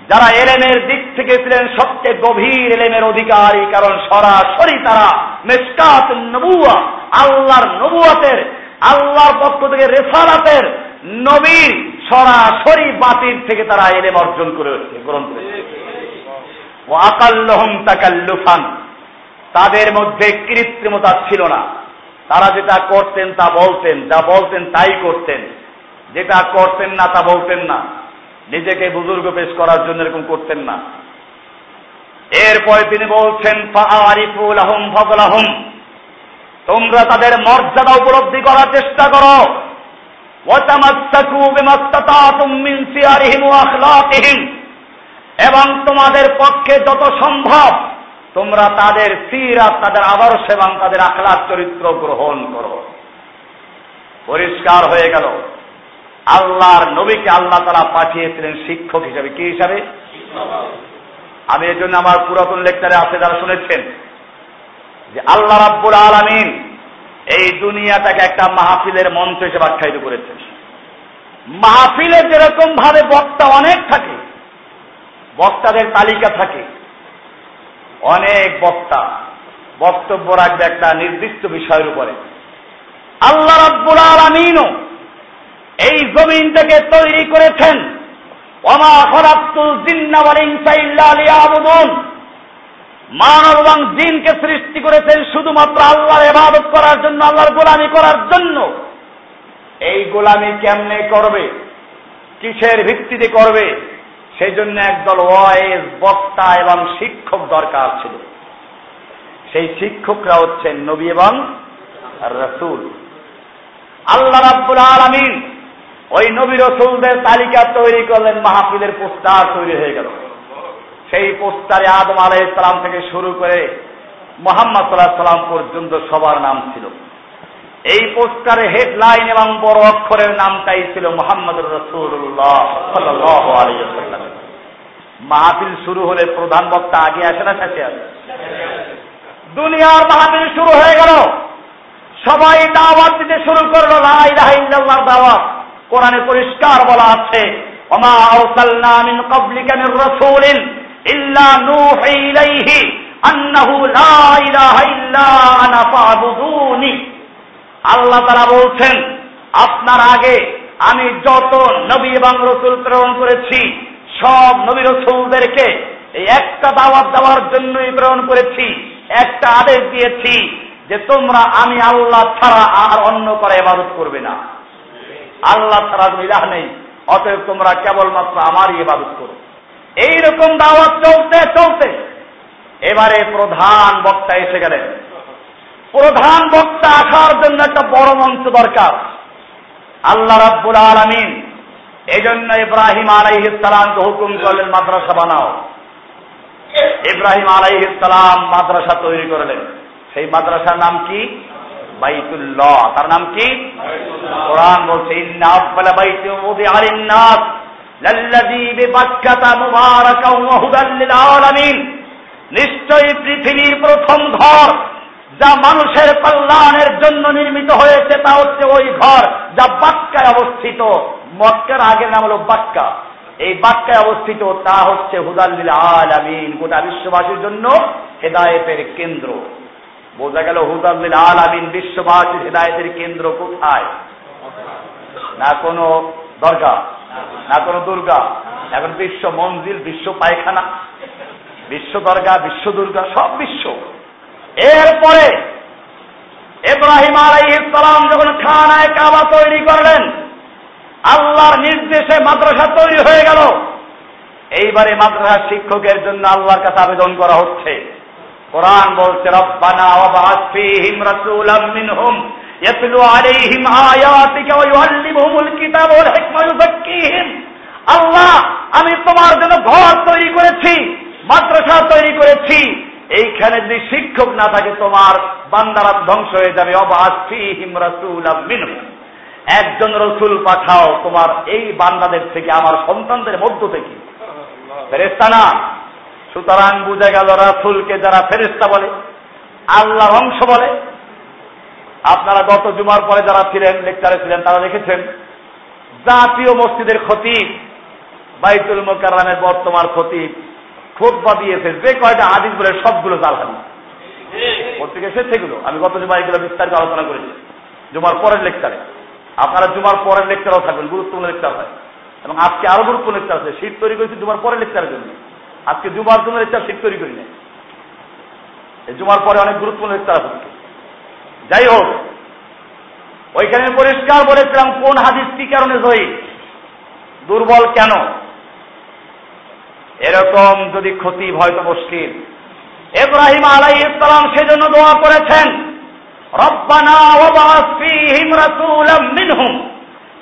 যারা এলেমের দিক থেকে ছিলেন সবচেয়ে গভীর এলেমের অধিকারী, কারণ সরাসরি তারা মেসকাত নবুয়া আল্লাহর নবুয়াতের আল্লাহর পক্ষ থেকে রেসারাতের নবীর সরাসরি বাতির থেকে তারা এলেম অর্জন করে গ্রহণ করেছে আকাল্লহম তাকাল্লুফান, তাদের মধ্যে কৃত্রিমতা ছিল না। তারা যেটা করতেন তা বলতেন, যা বলতেন তাই করতেন। যেটা করতেন না তা বলতেন না। নিজেকে বুজুর্গ পেশ করার জন্য এরকম করতেন না। এরপরে তিনি বলছেন তোমরা তাদের মর্যাদা উপলব্ধি করার চেষ্টা করো। এবং তোমাদের পক্ষে যত সম্ভব তোমরা তাদের সিরাত, তাদের আদর্শ এবং তাদের আখলাক চরিত্র গ্রহণ করো। পরিষ্কার হয়ে গেল। আল্লাহর নবীকে আল্লাহ তারা পাঠিয়েছিলেন শিক্ষক হিসাবে। কি হিসাবে? আমি এই জন্য আমার পুরাতন লেকচারে আছে যারা শুনেছেন যে আল্লাহ রাব্বুল আলমিন এই দুনিয়াটাকে একটা মাহফিলের মঞ্চ হিসেবে আখ্যায়িত করেছেন মাহফিলে যেরকম ভাবে বক্তা অনেক থাকে, বক্তাদের তালিকা থাকে, অনেক বক্তা বক্তব্য রাখবে একটা নির্দিষ্ট বিষয়ের উপরে। আল্লাহ রাব্বুল আলমিনও এই জমিনটাকে তৈরি করেছেন অমা খরাতুল জিন্নাওয়ালিংসাইল্লাবুদুন মানব এবং দিনকে সৃষ্টি করেছেন শুধুমাত্র আল্লাহর এবাদত করার জন্য, আল্লাহর গোলামি করার জন্য। এই গোলামি কেমনে করবে? কিসের ভিত্তিতে করবে? সেই জন্য একদল ওয়েজ বক্তা এবং শিক্ষক দরকার ছিল। সেই শিক্ষকরা হচ্ছেন নবী এবং রসুল। আল্লাহ রাব্বুল আলমিন ওই নবী রসুলদের তালিকা তৈরি করলেন, মাহফিলের পোস্টার তৈরি হয়ে গেল। সেই পোস্টারে আদম আলাই ইসলাম থেকে শুরু করে মোহাম্মদ সাল্লাহ সাল্লাম পর্যন্ত সবার নাম ছিল। এই পোস্টারে হেডলাইন এবং বড় অক্ষরের নামটাই ছিল মোহাম্মদ রসুল্লাহ মাহফিল শুরু হলে প্রধান বক্তা আগে আসে না শেষে আসে? দুনিয়ার মাহফিল শুরু হয়ে গেল। সবাই দাওয়াত দিতে শুরু করল লাই লাইলাহিল্লাহর দাওয়াত। কোরআনে পরিষ্কার বলা আছে, ওমা আরসালনা মিন ক্বাবলিকা মির রাসূলিন। আল্লাহ তারা বলছেন, আপনার আগে আমি যত নবী এবং রসুল প্রেরণ করেছি, সব নবী রসুলদেরকে একটা দাওয়াত দেওয়ার জন্যই প্রেরণ করেছি, একটা আদেশ দিয়েছি যে তোমরা আমি আল্লাহ ছাড়া আর অন্য করে ইবাদত করবে না। আল্লাহ ছাড়া ইলাহ নেই, অতএব তোমরা কেবলমাত্র আমারই ইবাদত করো। এইরকম দাওয়াত চলতে চলতে এবারে প্রধান বক্তা এসে গেলেন। প্রধান বক্তা আসার জন্য একটা বড় মঞ্চ দরকার। আল্লাহ রাব্বুল আলামিন এই জন্য ইব্রাহিম আলাইহিস সালামকে হুকুম করলেন মাদ্রাসা বানাও। ইব্রাহিম আলাইহিস সালাম মাদ্রাসা তৈরি করলেন। সেই মাদ্রাসার নাম কি? বাইতুল্লাহ। তার নাম কি? কোরআন বলছে ইন্না বাইতু উদিআ লিন-নাস নিশ্চয়ই পৃথিবীর প্রথম ঘর যা মানুষের কল্যাণের জন্য নির্মিত হয়েছে, তা হচ্ছে ওই ঘর যা বাক্কায় অবস্থিত। মক্কার আগের নাম হলো বাক্কা। এই বাক্কায় অবস্থিত, তা হচ্ছে হুদাল্লিল আলামিন। গোটা বিশ্ববাসীর জন্য হেদায়েতের কেন্দ্র। বোঝা গেল হুদাল্লিল আলামিন বিশ্ববাসীর হেদায়েতের কেন্দ্র কোথায়? না কোনো দরগা না কোনো দুর্গা, এখন বিশ্ব মঞ্জিল, বিশ্ব পায়খানা, বিশ্ব দরগা, বিশ্ব দুর্গা, সব বিশ্ব। এরপরে ইব্রাহিম আলাইহিসসালাম যখন খানায় কাবা তৈরি করলেন, আল্লাহর নির্দেশে মাদ্রাসা তৈরি হয়ে গেল। এইবারে মাদ্রাসা শিক্ষকের জন্য আল্লাহর কাছে আবেদন করা হচ্ছে। কোরআন বলছে, রব্বানা আল্লাহ, আমি তোমার জন্য ঘর তৈরি করেছি, মাদ্রাসা তৈরি করেছি। এইখানে যদি শিক্ষক না থাকে, তোমার বান্দারা ধ্বংস হয়ে যাবে। একজন রসুল পাঠাও, তোমার এই বান্দাদের থেকে, আমার সন্তানদের মধ্য থেকে। ফেরেস্তা না। সুতরাং বুঝে গেল রাসুলকে যারা ফেরেস্তা বলে আল্লাহ অংশ বলে। আপনারা গত জুমার পরে যারা ছিলেন লেকচারে ছিলেন, তারা দেখেছেন, জাতীয় মসজিদের খতিব বাইতুল মোকারের বর্তমান খতিব খোদবা দিয়েছে, যে কয়টা হাদিস বলে সবগুলো জালহানি পত্রিকা এসে সেগুলো। আমি গত জুমার এগুলো বিস্তারিত আলোচনা করেছি। জুমার পরের লেকচারে আপনারা জুমার পরের লেকচারও থাকবেন গুরুত্বপূর্ণ লেকচার হয়। এবং আজকে আরও গুরুত্বপূর্ণ লেকচার আছে, শীত তৈরি করেছি জুমার পরের লেকচারের জন্য। আজকে জুমার জন্য লেকচার শীত তৈরি করি না এই জুমার পরে অনেক গুরুত্বপূর্ণ লেকচার আছে। যাই হোক, ওইখানে পরিষ্কার বলেছিলাম কোন হাদিস কি কারণে জয়ী দুর্বল কেন? এরকম যদি ক্ষতি হয়তো মুশকিল এব্রাহিম আলাই ইসলাম সেজন্য দোয়া করেছেন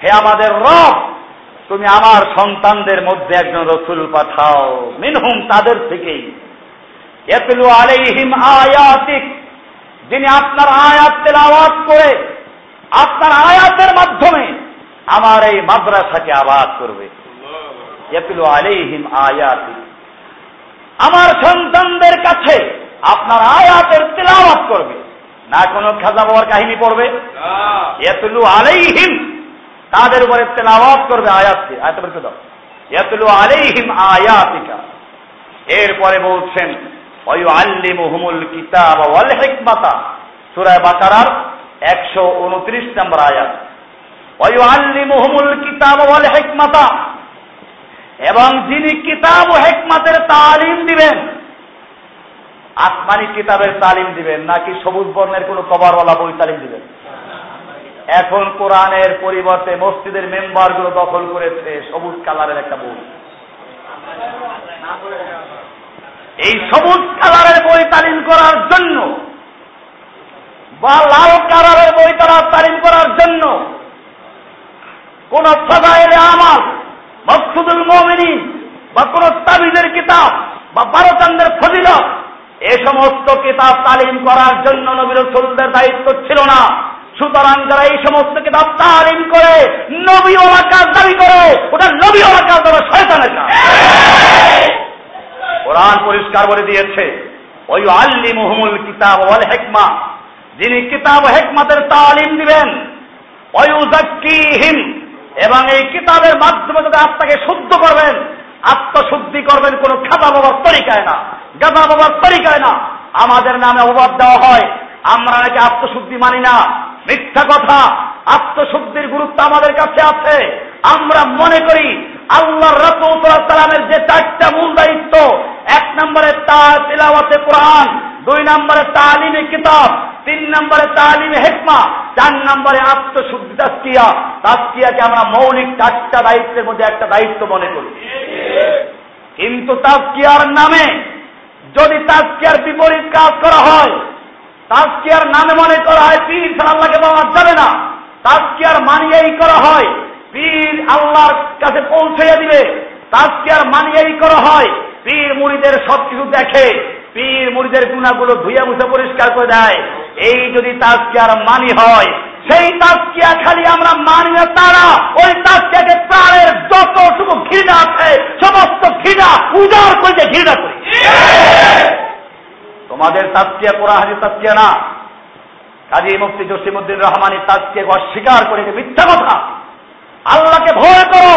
হে আমাদের রব, তুমি আমার সন্তানদের মধ্যে একজন রসুল পাঠাও, মিনহুম তাদের থেকেই। ইয়াতলু আলাইহিম আয়াতিক যিনি আপনার আয়াত তেলাওয়াত করে আপনার আয়াতের মাধ্যমে আমার এই মাদ্রাসাকে আবাদ করবে। আলাইহিম আয়াতিক আমার সন্তানদের কাছে আপনার আয়াতের তেলাওয়াত করবে। না কোনো খাজা বাবার কাহিনী পড়বে? ইয়াতলু আলাইহিম তাদের উপরে তেলাওয়াত করবে আয়াতকে। আয়াত বলতে দাও। ইয়াতলু আলাইহিম আয়াতিকা। এরপরে বলছেন ওয়ু আল্লিমুহুমুল কিতাব ওয়াল হিকমাতা। সূরা বাকারার 129 নম্বর আয়াত। ওয়ু আল্লিমুহুমুল কিতাব ওয়াল হিকমাতা। এবং যিনি কিতাব ও হেকমাতের তালিম দিবেন, আসমানি কিতাবের তালিম দিবেন, নাকি সবুজ বর্ণের কোন কভারওয়ালা বই তালিম দিবেন। এখন কোরআনের পরিবর্তে মসজিদের মেম্বারগুলো দখল করেছে সবুজ কালারের একটা বই। এই সবুজ কালারের বই তালিম করার জন্য বা লাল কালারের বই তারা তালিম করার জন্য কোন ফজাইলে আমার মকসুদুল মমিনী বা কোন তাবিজের কিতাব বা বারোচান্দের ফজিলত, এ সমস্ত কিতাব তালিম করার জন্য নবীর রসুলদের দায়িত্ব ছিল না। সুতরাং যারা এই সমস্ত কিতাব তালিম করে নবী কাজ দাবি করে ওটা নবী কাজ দ্বারা শয়তানের কাজ। কোরআন পরিষ্কার বলে দিয়েছে। ওই আল্লি মুহমুল কিতাব ওয়াল হেকমা। যিনি কিতাব হেকমাতের তালিম দিবেন ওই হিম এবং এই কিতাবের মাধ্যমে যদি আত্মাকে শুদ্ধ করবেন, আত্মশুদ্ধি করবেন, কোন খাতা বাবার তরিকায় না গাদা বাবার তরিকায় না, আমাদের নামে অবাদ দেওয়া হয়। আমরা নাকি আত্মশুদ্ধি মানি না। মিথ্যা কথা, আত্মশুদ্ধির গুরুত্ব আমাদের কাছে আছে। আমরা মনে করি আল্লাহ রসুলামের যে চারটা মূল দায়িত্ব এক নম্বরে তিলাওয়াতে কোরআন, দুই নম্বরে তালিমে কিতাব, তিন নম্বরে তালিমে হেকমা, চার নম্বরে আত্মশুদ্ধি তাস্কিয়া তাস্কিয়াকে আমরা মৌলিক চারটা দায়িত্বের মধ্যে একটা দায়িত্ব মনে করি। কিন্তু তাস্কিয়ার নামে যদি তাস্কিয়ার বিপরীত কাজ করা হয় তাস্কিয়ার নামে মনে করা হয় পীর আল্লাহকে পাওয়া যাবে না। তাস্কিয়ার মানিয়েই করা হয়, পীর আল্লাহর কাছে পৌঁছে দিবে। তাস্কিয়ার মানিয়েই করা হয় পীর মুড়িদের সবকিছু দেখে, পীর মুড়িদের গুণাগুলো ধুইয়া মুছে পরিষ্কার করে দেয়। এই যদি তাস্কিয়ার মানি হয়, সেই তাস্কিয়া খালি আমরা মানি না, তারা ওই তাস্কিয়াকে প্রাণের যতটুকু ঘৃণা আছে, সমস্ত ঘৃণা উজাড় করে ঘৃণা করি। তোমাদের তাস্কিয়া কোরআন হাজির তাস্কিয়া না। কাজী মুফতি জসিমুদ্দিন রহমানের তাজকে অস্বীকার করে মিথ্যা কথা। আল্লাহকে ভয় করো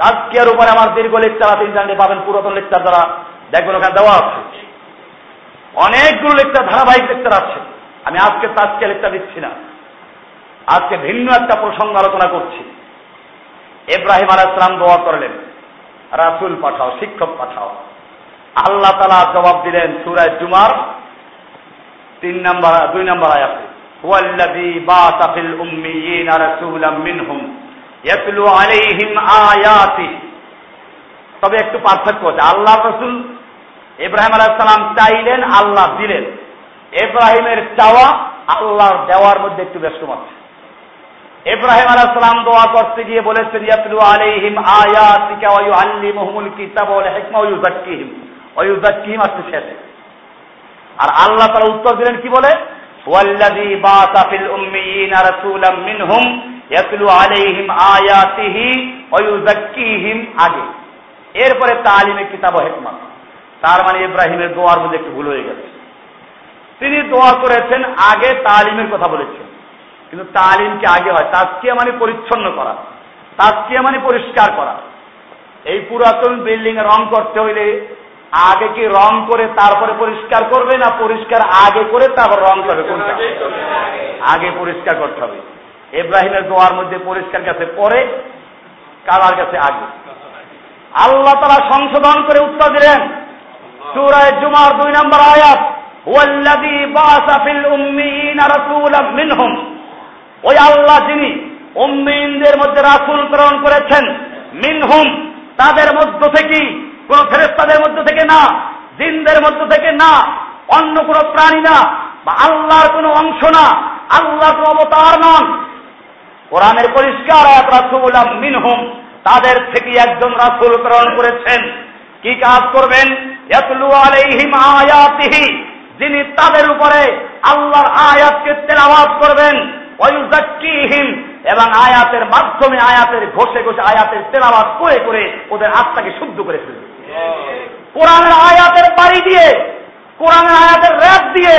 তাজকিয়ার উপরে আমার দীর্ঘ লেকচার আছে ইন্টারনেটে পাবেন পুরাতন লেকচার দ্বারা দেখবেন, ওখানে দেওয়া আছে। অনেকগুলো লেকচার, ধারাবাহিক লেকচার আছে। আমি আজকে তাজকে লেকচার দিচ্ছি না। আজকে ভিন্ন একটা প্রসঙ্গ আলোচনা করছি। এব্রাহিম আলাইসলাম দোয়া করলেন, রাসুল পাঠাও, শিক্ষক পাঠাও। আল্লাহ তালা জবাব দিলেন সুরায় জুমার তিন নম্বর, দুই নম্বর আয়াতে ওয়াল্লাযী বাআসা ফিল উম্মিয়িনা রাসূলাম মিনহুম। আলাইহিম আয়াতি। তবে একটু পার্থক্য আছে। আল্লাহ রসুল ইব্রাহিম আলাইহিস সালাম চাইলেন, আল্লাহ দিলেন। ইব্রাহিমের চাওয়া আল্লাহর দেওয়ার মধ্যে একটু ব্যস্ত আছে ইব্রাহিম আলাইহিস সালাম দোয়া করতে গিয়ে বলেছেন, ইয়াতলু আলাইহিম আয়াতিকা ওয়া ইউআল্লিমুহুমুল কিতাবা ওয়াল হিকমা ওয়া ইউযাক্কিহিম। ওয়া ইউযাক্কিহিম আসছে শেষে। আর আল্লাহ তারা উত্তর দিলেন কি বলে? ওয়াল্লাযী বাসা ফিল উম্মিয়িনা রাসূলাম মিনহুম ইয়াতলু আলাইহিম আয়াতিহি ওয়া ইউযাক্কিহিম আগে। এরপরে তালিমে কিতাব হিকমত তার মানে ইব্রাহিমের দোয়ার মধ্যে একটু ভুল হয়ে গেছে। তিনি দোয়া করেছেন, আগে তালিমের কথা বলেছেন। কিন্তু তালিমকে আগে হয়? তাজকিয়া মানে পরিচ্ছন্ন করা। তাজকিয়া মানে পরিষ্কার করা। এই পুরাতন বিল্ডিং এ রং করতে হইলে আগে কি রং করে তারপরে পরিষ্কার করবে না পরিষ্কার আগে করে তারপর রং করবে? কোনটা? আগে পরিষ্কার করতে হবে। এব্রাহিমের দোয়ার মধ্যে পরিষ্কার গেছে, পরে কালার গেছে আগে। আল্লাহ তারা সংশোধন করে উত্তর দিলেন সুরায় জুমার দুই নম্বর আয়াত মিনহুম। ওই আল্লাহ যিনি উম্মিনদের মধ্যে রাসূল প্রেরণ করেছেন, মিনহুম, তাদের মধ্য থেকে কোন ফেরেস্তাদের মধ্য থেকে না, জিনদের মধ্য থেকে না, অন্য কোন প্রাণী না, বা আল্লাহর কোন অংশ না, আল্লাহর কোন অবতার নন কোরআনের পরিষ্কার এক রাসুল মিনহুম তাদের থেকে একজন রাসুল প্রেরণ করেছেন। কি কাজ করবেন? আয়াতিহি যিনি তাদের উপরে আল্লাহর আয়াতকে তেলাওয়াত করবেন। ওয়ুজাক্কিহিম এবং আয়াতের মাধ্যমে আয়াতের ঘষে ঘষে আয়াতের তেলাওয়াত করে করে ওদের আত্মাকে শুদ্ধ করে ফেলবে। কোরআনের আয়াতের বাড়ি দিয়ে কোরআনের আয়াতের র্যাপ দিয়ে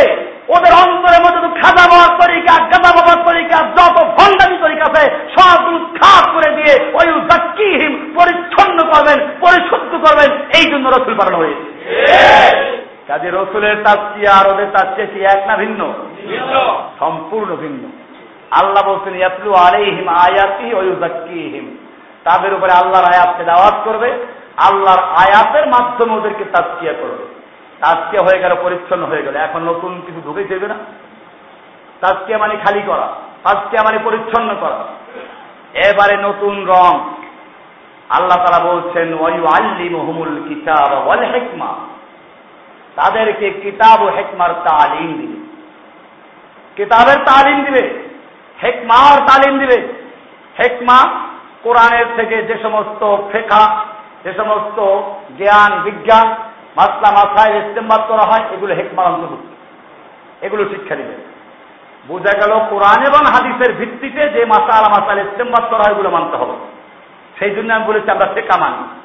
ওদের অন্তরের মধ্যে খাজা বাবার তরিকা গাদা বাবার তরিকা যত ভণ্ডামি তরিকা আছে সবগুলো খাপ করে দিয়ে ওই জাকিহীন পরিচ্ছন্ন করবেন পরিশুদ্ধ করবেন। এই জন্য রসুল পাঠানো হয়েছে। কাজে রসুলের তাস্কিয়া আর ওদের তাস্কিয়া কি এক না ভিন্ন? সম্পূর্ণ ভিন্ন। আল্লাহ বলছেন ইয়াতলু আলাইহিম আয়াতি ওই জাকিহীন তাদের উপরে আল্লাহর আয়াতকে দাওয়াত করবে আল্লাহর আয়াতের মাধ্যমে ওদেরকে তাজকিয়া করবে। তাজকিয়া হয়ে গেল, পরিচ্ছন্ন হয়ে গেল। এখন নতুন কিছু ঢুকে দেবে না। তাজকিয়া মানে খালি করা তাজকিয়া মানে পরিচ্ছন্ন করা। এবারে নতুন রং। আল্লাহ তারা বলছেন আল্লি মহমুল কিতাব হেকমা। তাদেরকে কিতাব ও হেকমার তালিম দিবে। কিতাবের তালিম দিবে, হেকমার তালিম দিবে। হেকমা কোরআনের থেকে যে সমস্ত ফেকা যে সমস্ত জ্ঞান, বিজ্ঞান মাসলা মাসায় ইস্তেমাত করা হয়, এগুলো হেকমার অন্তর্ভুক্ত। এগুলো শিক্ষা দিবে। বোঝা গেল কোরআন এবং হাদিসের ভিত্তিতে যে মাসালা মাসাল ইস্তেমাত করা হয়, এগুলো মানতে হবে। সেই জন্য আমি বলেছি, আমরা ফেকা মানি।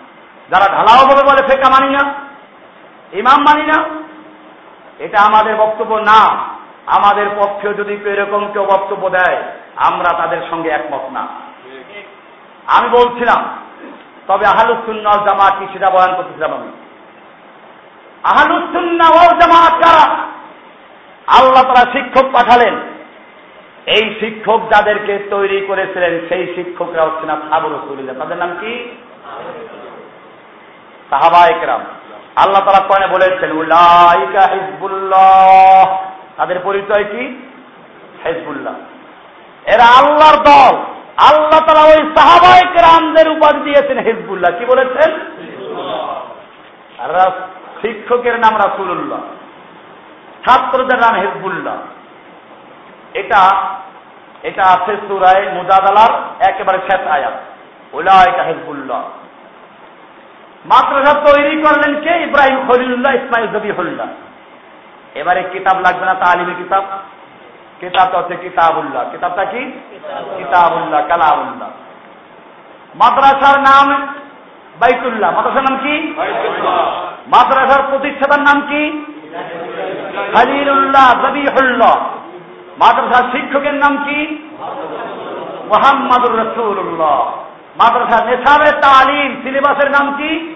যারা ঢালাও ভাবে বলে, ফেকা মানি না। ইমাম মানি না। এটা আমাদের বক্তব্য না। আমাদের পক্ষেও যদি এরকম কেউ বক্তব্য দেয়, আমরা তাদের সঙ্গে একমত না। আমি বলছিলাম, তবে আহালুসুন্নাল জামাত কি সেটা বয়ান করতেছিলাম আমি। আল্লাহ তারা শিক্ষক পাঠালেন। এই শিক্ষক যাদেরকে তৈরি করেছিলেন, সেই শিক্ষকরা হচ্ছে না সাবর রসুলিল্লাহ। তাদের নাম কি? সাহাবা আল্লাহ তারা কয়নে বলেছেন, উলাইকা হিজবুল্লাহ। তাদের পরিচয় কি? হিজবুল্লাহ। এরা আল্লাহর দল। আল্লাহ তারা ওই সাহাবায়ক রামদের উপাধি দিয়েছেন হিজবুল্লাহ। কি বলেছেন? শিক্ষকের নাম রাসুল্লাহ ছাত্রদের নাম হিজবুল্লাহ। এটা এটা আছে সুরায় মুজাদালার একেবারে শেষ আয়াত। ওলা এটা হিজবুল্লাহ। মাদ্রাসা তৈরি করলেন কে? ইব্রাহিম খলিল্লাহ ইসমাইল জবিহুল্লাহ। এবারে কিতাব লাগবে না তালিমি কিতাব? কিতাবটা হচ্ছে কিতাবুল্লাহ। কিতাবটা কি? কিতাবুল্লাহ, কালামুল্লাহ। মাদ্রাসার নাম বাইতুল্লাহ। মাদ্রাসার নাম কি? মাদ্রাসার প্রতিষ্ঠাতার নাম কি? খালিলুল্লাহ, জবিহুল্লাহ। মাদ্রাসার শিক্ষকের নাম কি? মোহাম্মদুর রসুল্লাহ মাদ্রাসা নেশাবে তালিম, সিলেবাসের নাম কি?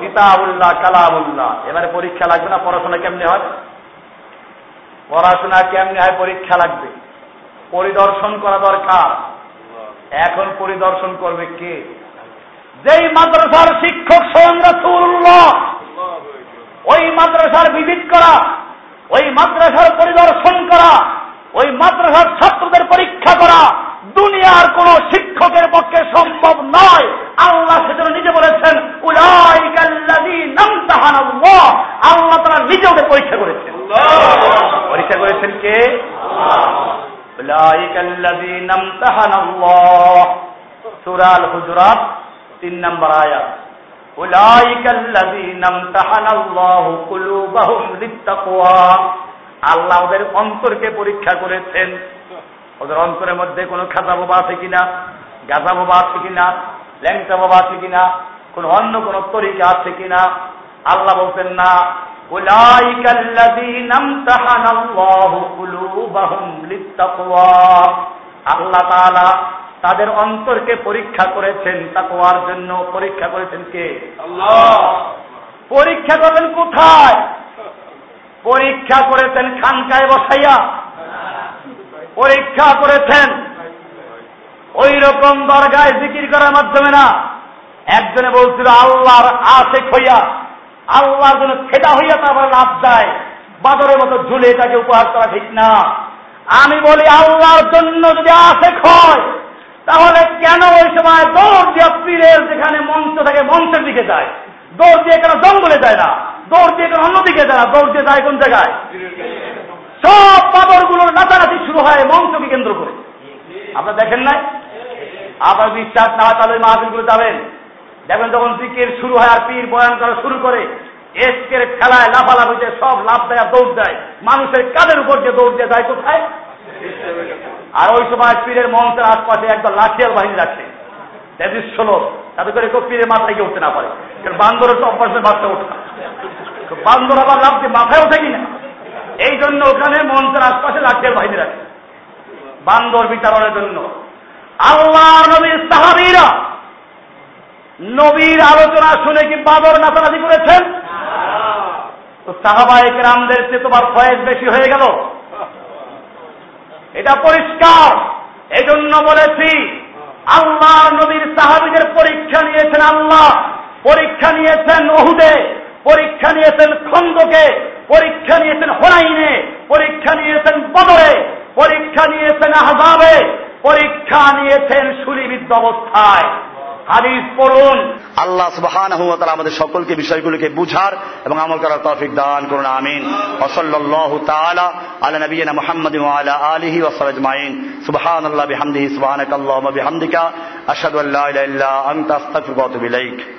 কিতাবুল্লাহ, কালামুল্লাহ। এবারে পরীক্ষা লাগবে না, পড়াশোনা কেমনে হয়? পড়াশোনা কেমনে হয়, পরীক্ষা লাগবে। পরিদর্শন করা দরকার। এখন পরিদর্শন করবে কে? যেই মাদ্রাসার শিক্ষক স্বয়ং রসুল্লাহ ওই মাদ্রাসার ভিজিট করা ওই মাদ্রাসার পরিদর্শন করা ওই মাদ্রাসার ছাত্রদের পরীক্ষা করা দুনিয়ার কোন শিক্ষকের পক্ষে সম্ভব নয়। আল্লাহ সেজন্য নিজে বলেছেন আল্লাহ তারা নিজে ওদের পরীক্ষা করেছেন। পরীক্ষা করেছেন কে? সুরাল হুজরাত তিন নম্বর আয়াত আল্লাহ ওদের অন্তরকে পরীক্ষা করেছেন। ওদের অন্তরের মধ্যে কোনো খাজা বাবা আছে কিনা, গাজা বাবা আছে কিনা, ল্যাংটা বাবা আছে কিনা, কোন অন্য কোন তরিকা আছে কিনা, আল্লাহ বলছেন না। আল্লাহ তাআলা তাদের অন্তরকে পরীক্ষা করেছেন তাকওয়ার জন্য পরীক্ষা করেছেন কে? পরীক্ষা করবেন কোথায়? পরীক্ষা করেছেন খানকায় বসাইয়া। পরীক্ষা করেছেন। ওই রকম দরগায় জিকির করার মাধ্যমে না একজনে বলছিল আল্লাহর আশেক হইয়া আল্লাহর জন্য খেদা হইয়া তারপর লাভ দেয়। বাদরের মতো ঝুলে তাকে উপহার করা ঠিক না। আমি বলি আল্লাহর জন্য যদি আশেক হয় তাহলে কেন ওই সময় দৌড় দিয়ে পীরের যেখানে মঞ্চ থাকে, মঞ্চের দিকে যায়? দৌড় দিয়ে কেন জঙ্গলে যায় না? দৌড় দিয়ে কেন অন্যদিকে যায় না? দৌড় দিয়ে যায় কোন জায়গায়? সব পাদরগুলোর নাচানাচি শুরু হয় মঞ্চকে কেন্দ্র করে। আপনারা দেখেন নাই? আবার বিশ্বাস না হয় তাহলে মাহফিলগুলো যাবেন। দেখবেন যখন জিকির শুরু হয় আর পীর বয়ান করা শুরু করে, এসকের খেলায় লাফালাফিতে সব লাভ দেয়, দৌড় দেয়। মানুষের কাদের উপর দিয়ে দৌড় দিয়ে যায় কোথায়? আর ওই সময় পীরের মঞ্চের আশপাশে একদম লাঠিয়াল বাহিনী রাখছে। তেত্রিশ লোক, তাতে করে কেউ পীরের মাথায় কেউ উঠতে না পারে। বান্দরের তো অভ্যাসে মাথা ওঠে না। বান্দর আবার লাভ মাথায় ওঠে কিনা? এই জন্য ওখানে মঞ্চের আশপাশে লাঠিয়াল বাহিনী রাখছে বান্দর বিতরণের জন্য। আল্লাহ নবীর সাহাবিরা নবীর আলোচনা শুনে কি বাদর নাচানাচি করেছেন? তো সাহাবাহিক রামদের চেয়ে তোমার ফয়েজ বেশি হয়ে গেল। এটা পরিষ্কার। এজন্য জন্য বলেছি, আল্লাহ নদীর সাহাবিদের পরীক্ষা নিয়েছেন আল্লাহ, পরীক্ষা নিয়েছেন ওহুদে পরীক্ষা নিয়েছেন খন্দকে, পরীক্ষা নিয়েছেন হোরাইনে পরীক্ষা নিয়েছেন বদরে, পরীক্ষা নিয়েছেন আহবাবে পরীক্ষা নিয়েছেন সুলিবিদ্ধ অবস্থায়। হাদিস পড়ুন। আল্লাহ তাআলা আমাদের সকলকে বিষয়গুলোকে বুঝার এবং আমল করার তৌফিক দান করুন, আমিন। সাল্লাল্লাহু তাআলা আলা নবিয়িনা মুহাম্মাদিন ওয়া আলা আলিহি ওয়া সাহবিহি আজমাইন। সুবহানাল্লাহি বিহামদিহি, সুবহানাকাল্লাহুম্মা বিহামদিকা। আশহাদু আল্লা ইলাহা ইল্লা আনতা, আস্তাগফিরুকা ওয়া আতুবু ইলাইক।